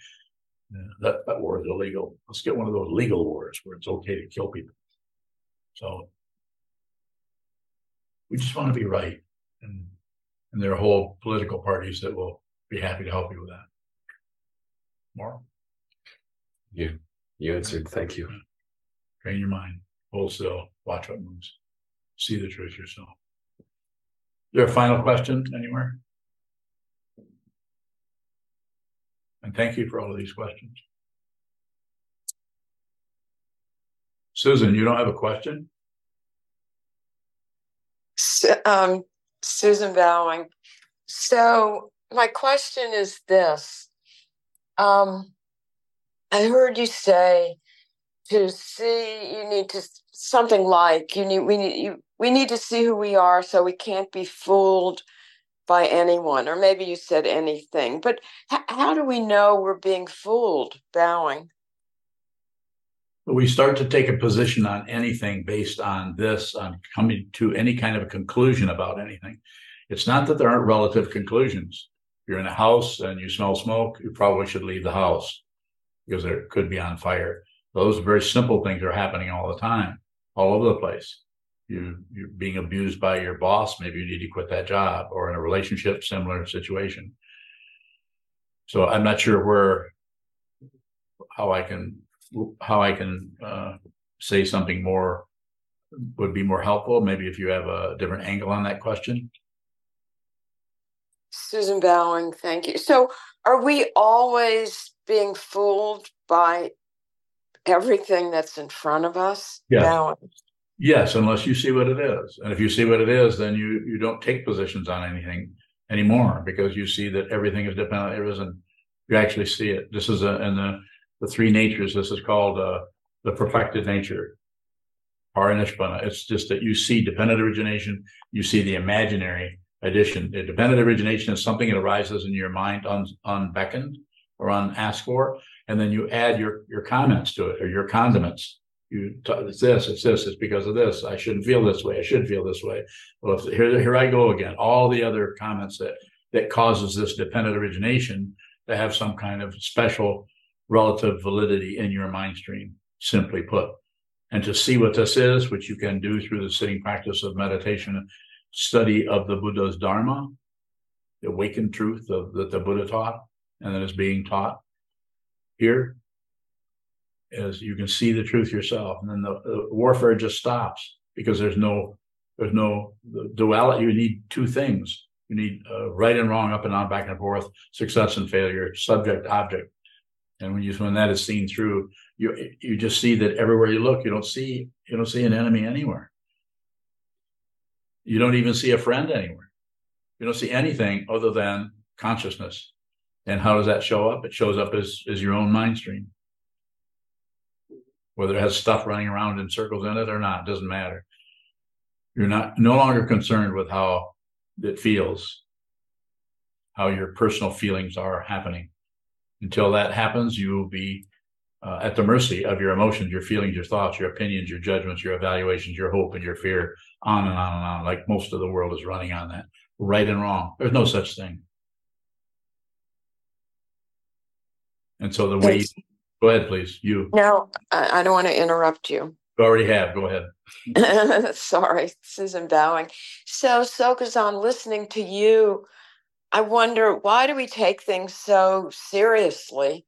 Yeah, that that war is illegal. Let's get one of those legal wars where it's okay to kill people. So we just want to be right, and and there are whole political parties that will be happy to help you with that. More. You you answered. Thank you. Train your mind. Hold still. Watch what moves. See the truth yourself. Is there a final question anywhere? And thank you for all of these questions. Susan, you don't have a question? um, Susan Bowing. So my question is this: um, I heard you say to see you need to something like you need we need you we need to see who we are so we can't be fooled by anyone or maybe you said anything but h- how do we know we're being fooled bowing? We start to take a position on anything based on this on coming to any kind of a conclusion about anything. It's not that there aren't relative conclusions. If you're in a house and you smell smoke you probably should leave the house because it could be on fire. Those very simple things are happening all the time, all over the place. You you're being abused by your boss, maybe you need to quit that job, or in a relationship, similar situation. So I'm not sure where how I can how I can uh, say something more would be more helpful. Maybe if you have a different angle on that question. Susan Bowing, thank you. So, are we always being fooled by everything that's in front of us now. Yes, unless you see what it is. And if you see what it is, then you you don't take positions on anything anymore because you see that everything is dependent. It isn't. You actually see it. This is a in the the three natures. This is called uh, the perfected nature. Parinishpanna. It's just that you see dependent origination. You see the imaginary addition. The dependent origination is something that arises in your mind un, unbeckoned or unasked for and then you add your your comments to it or your condiments. You t- it's this, it's this, it's because of this. I shouldn't feel this way. I should feel this way. Well, if, here here I go again. All the other comments that that causes this dependent origination to have some kind of special relative validity in your mind stream. Simply put, and to see what this is, which you can do through the sitting practice of meditation, study of the Buddha's Dharma, the awakened truth of, that the Buddha taught and that is being taught here is you can see the truth yourself. And then the, the, warfare just stops because there's no there's no the duality you need two things. You need uh, right and wrong up and down back and forth success and failure subject object. And when you when that is seen through you you just see that everywhere you look you don't see you don't see an enemy anywhere. You don't even see a friend anywhere. You don't see anything other than consciousness. And how does that show up? It shows up as, as your own mind stream. Whether it has stuff running around in circles in it or not, doesn't matter. You're not no longer concerned with how it feels, how your personal feelings are happening. Until that happens, you will be uh, at the mercy of your emotions, your feelings, your thoughts, your opinions, your judgments, your evaluations, your hope, and your fear, on and on and on. Like most of the world is running on that, right and wrong. There's no such thing. And so the way, go ahead, please. You. No, I, I don't want to interrupt you. You already have. Go ahead. Sorry, Susan Bowing. So, Sokuzan, listening to you, I wonder why do we take things so seriously?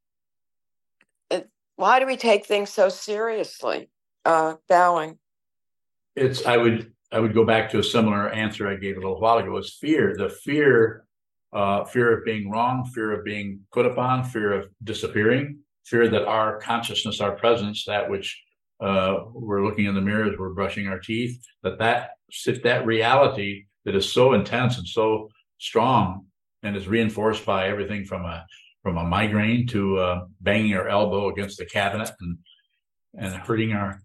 Why do we take things so seriously? Uh, Bowing. It's. I would. I would go back to a similar answer I gave a little while ago. It's fear. The fear uh, fear of being wrong, fear of being put upon, fear of disappearing, fear that our consciousness, our presence, that which uh, we're looking in the mirrors, we're brushing our teeth, that that that reality that is so intense and so strong and is reinforced by everything from a from a migraine to uh, banging our elbow against the cabinet and and hurting our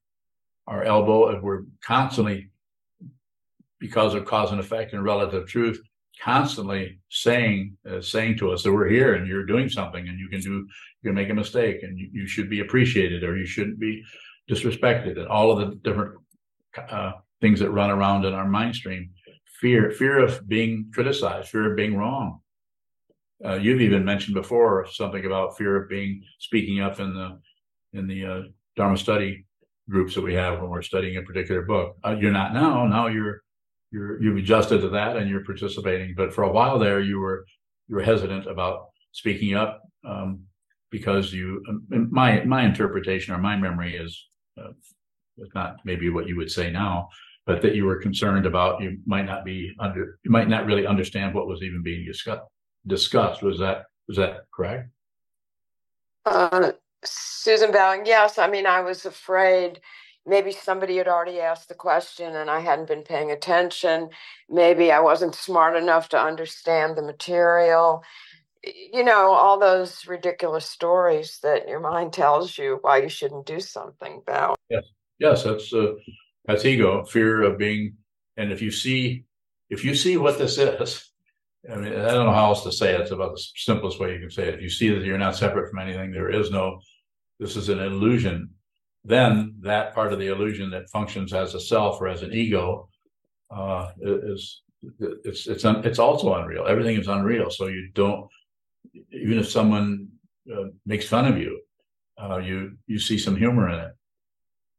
our elbow and we're constantly because of cause and effect and relative truth constantly saying uh, saying to us that we're here and you're doing something and you can do you can make a mistake and you, you should be appreciated or you shouldn't be disrespected and all of the different uh, things that run around in our mind stream. Fear fear of being criticized fear of being wrong. Uh, you've even mentioned before something about fear of being speaking up in the in the uh, dharma study groups that we have when we're studying a particular book. Uh, you're not now. Now you're you're you've adjusted to that and you're participating but for a while there you were you were hesitant about speaking up um, because you um, my my interpretation or my memory is uh, not maybe what you would say now but that you were concerned about you might not be under you might not really understand what was even being discussed discussed. Was that was that correct? Uh, susan bowing yes. I mean i was afraid maybe somebody had already asked the question and I hadn't been paying attention. Maybe I wasn't smart enough to understand the material. You know, all those ridiculous stories that your mind tells you why you shouldn't do something about. Yes, yes, that's uh, that's ego, fear of being. And if you see, if you see what this is, I mean, I don't know how else to say it. It's about the simplest way you can say it. If you see that you're not separate from anything, there is no. This is an illusion then that part of the illusion that functions as a self or as an ego uh, is it's it's it's also unreal. Everything is unreal. So you don't even if someone uh, makes fun of you, uh, you you see some humor in it.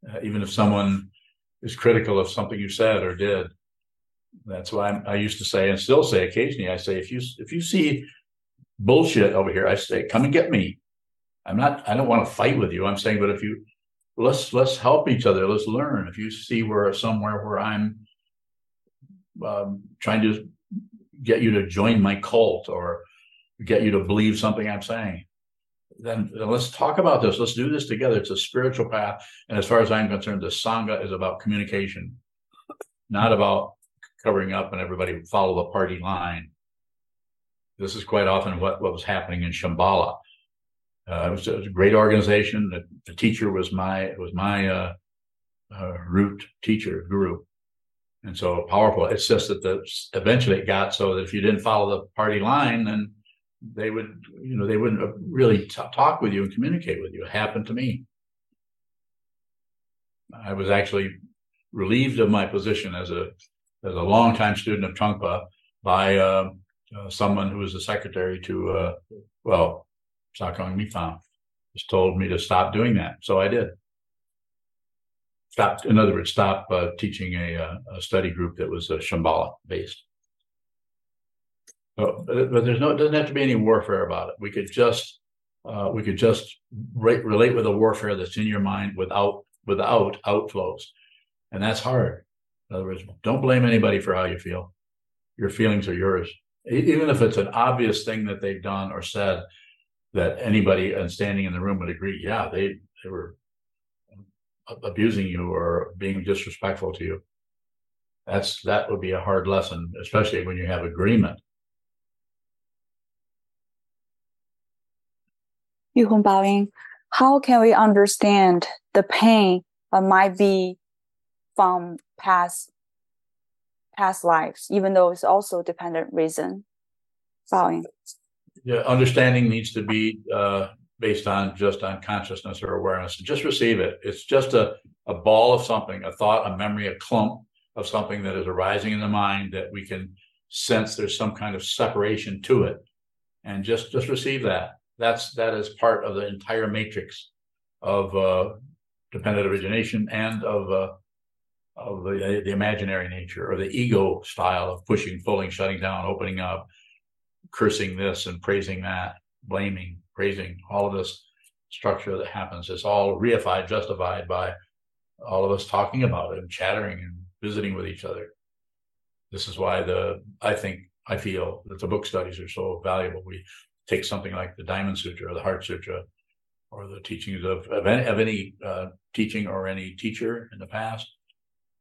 Uh, even if someone is critical of something you said or did, that's why I'm, i used to say and still say occasionally. I say if you if you see bullshit over here, I say come and get me. I'm not. I don't want to fight with you. I'm saying, but if you let's let's help each other. Let's learn. If you see where somewhere where I'm um, trying to get you to join my cult or get you to believe something I'm saying, then, then let's talk about this. Let's do this together. It's a spiritual path, and as far as I'm concerned, the sangha is about communication, not about covering up and everybody follow the party line. This is quite often what, what was happening in Shambhala uh, it, was, it, was, a great organization. The, the teacher was my was my uh, uh, root teacher guru, and so powerful. It's just that the eventually it got so that if you didn't follow the party line, then they would you know they wouldn't really t- talk with you and communicate with you. It happened to me. I was actually relieved of my position as a as a longtime student of Trungpa by uh, uh, someone who was the secretary to Sakyong Mipham just told me to stop doing that. So I did. Stop, in other words, stop uh, teaching a, uh, a, study group that was uh, Shambhala based. but, but, there's no, it doesn't have to be any warfare about it. We could just, uh, we could just re- relate with the warfare that's in your mind without, without outflows. And that's hard. In other words, don't blame anybody for how you feel. Your feelings are yours. Even if it's an obvious thing that they've done or said, that anybody and standing in the room would agree, yeah, they they were abusing you or being disrespectful to you. That's that would be a hard lesson, especially when you have agreement. Yu Hong Baoying, how can we understand the pain that might be from past past lives, even though it's also dependent reason? Baoying yeah, understanding needs to be uh, based on just on consciousness or awareness. Just receive it. It's just a, a ball of something, a thought, a memory, a clump of something that is arising in the mind that we can sense there's some kind of separation to it. And just just receive that. That's that is part of the entire matrix of uh, dependent origination and of uh, of the, the imaginary nature or the ego style of pushing, pulling, shutting down, opening up, cursing this and praising that, blaming, praising, all of this structure that happens. It's all reified, justified by all of us talking about it and chattering and visiting with each other. This is why the I think I feel that the book studies are so valuable. We take something like the Diamond Sutra or the Heart Sutra or the teachings of, of any, of any uh, teaching or any teacher in the past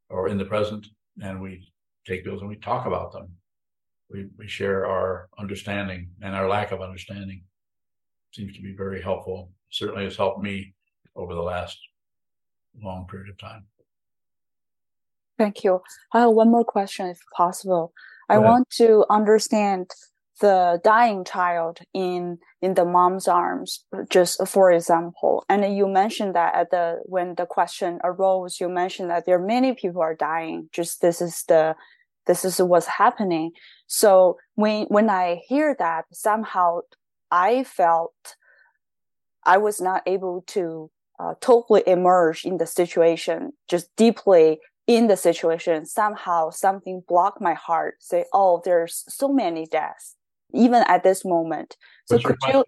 or in the present, and we take those and we talk about them. We, we share our understanding and our lack of understanding. Seems to be very helpful. Certainly has helped me over the last long period of time. Thank you. I have one more question, if possible. I want to understand the dying child in in the mom's arms just for example and you mentioned that at the when the question arose you mentioned that there are many people are dying just this is the this is what's happening. So when when i hear that somehow i felt i was not able to uh, totally immerse in the situation just deeply in the situation. Somehow something blocked my heart say oh there's so many deaths even at this moment. So What's could you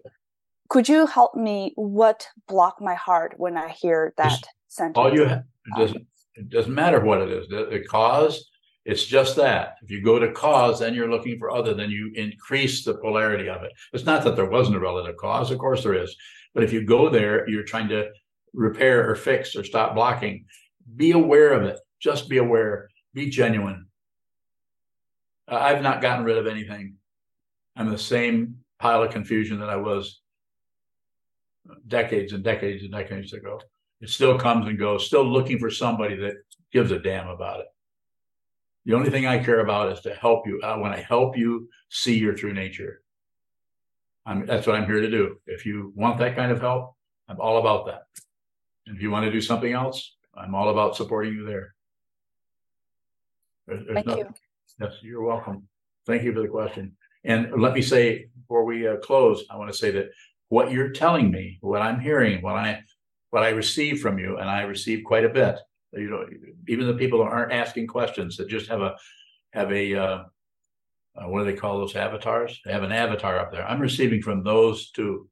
could you help me what blocked my heart when i hear that Just sentence? All you, it doesn't, it doesn't matter what it is, the, the cause, it's just that. If you go to cause, then you're looking for other, then you increase the polarity of it. It's not that there wasn't a relative cause, of course there is. But if you go there, you're trying to repair or fix or stop blocking. Be aware of it. Just be aware. Be genuine. I've not gotten rid of anything. I'm the same pile of confusion that I was decades and decades and decades ago. It still comes and goes, still looking for somebody that gives a damn about it. The only thing I care about is to help you. I want to help you see your true nature, I'm, that's what I'm here to do. If you want that kind of help, I'm all about that. And if you want to do something else, I'm all about supporting you there. There- there's Thank nothing- you. Yes, you're welcome. Thank you for the question. And let me say before we uh, close, I want to say that what you're telling me, what I'm hearing, what I what I receive from you, and I receive quite a bit. You know, even the people that aren't asking questions that just have a have a uh, uh, what do they call those avatars? They have an avatar up there. I'm receiving from those two.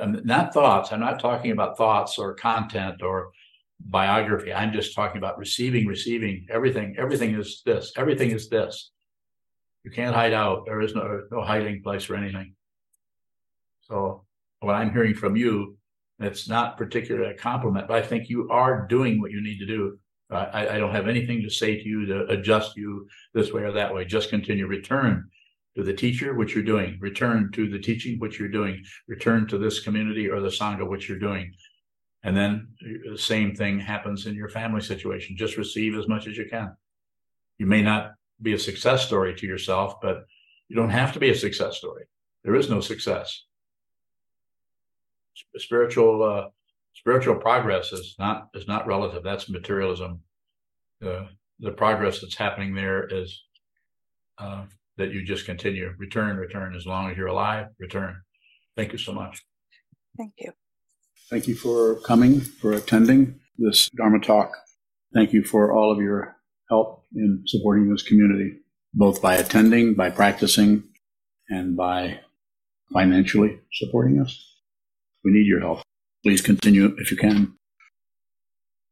Um, not thoughts. I'm not talking about thoughts or content or biography. I'm just talking about receiving, receiving everything. Everything is this. Everything is this. You can't hide out. There is no no hiding place for anything. So what I'm hearing from you, it's not particularly a compliment, but I think you are doing what you need to do. Uh, I, I don't have anything to say to you to adjust you this way or that way. Just continue. Return to the teacher, which you're doing. Return to the teaching, which you're doing. Return to this community or the sangha, which you're doing. And then the same thing happens in your family situation. Just receive as much as you can. You may not be a success story to yourself, but you don't have to be a success story. There is no success. Sp- Spiritual, uh, spiritual progress is not is not relative. That's materialism. The the progress that's happening there is uh, that you just continue return, return as long as you're alive. Return. Thank you so much. thank you Thank you for coming, for attending this Dharma talk. Thank you for all of your help in supporting this community, both by attending, by practicing, and by financially supporting us. We need your help. Please continue if you can.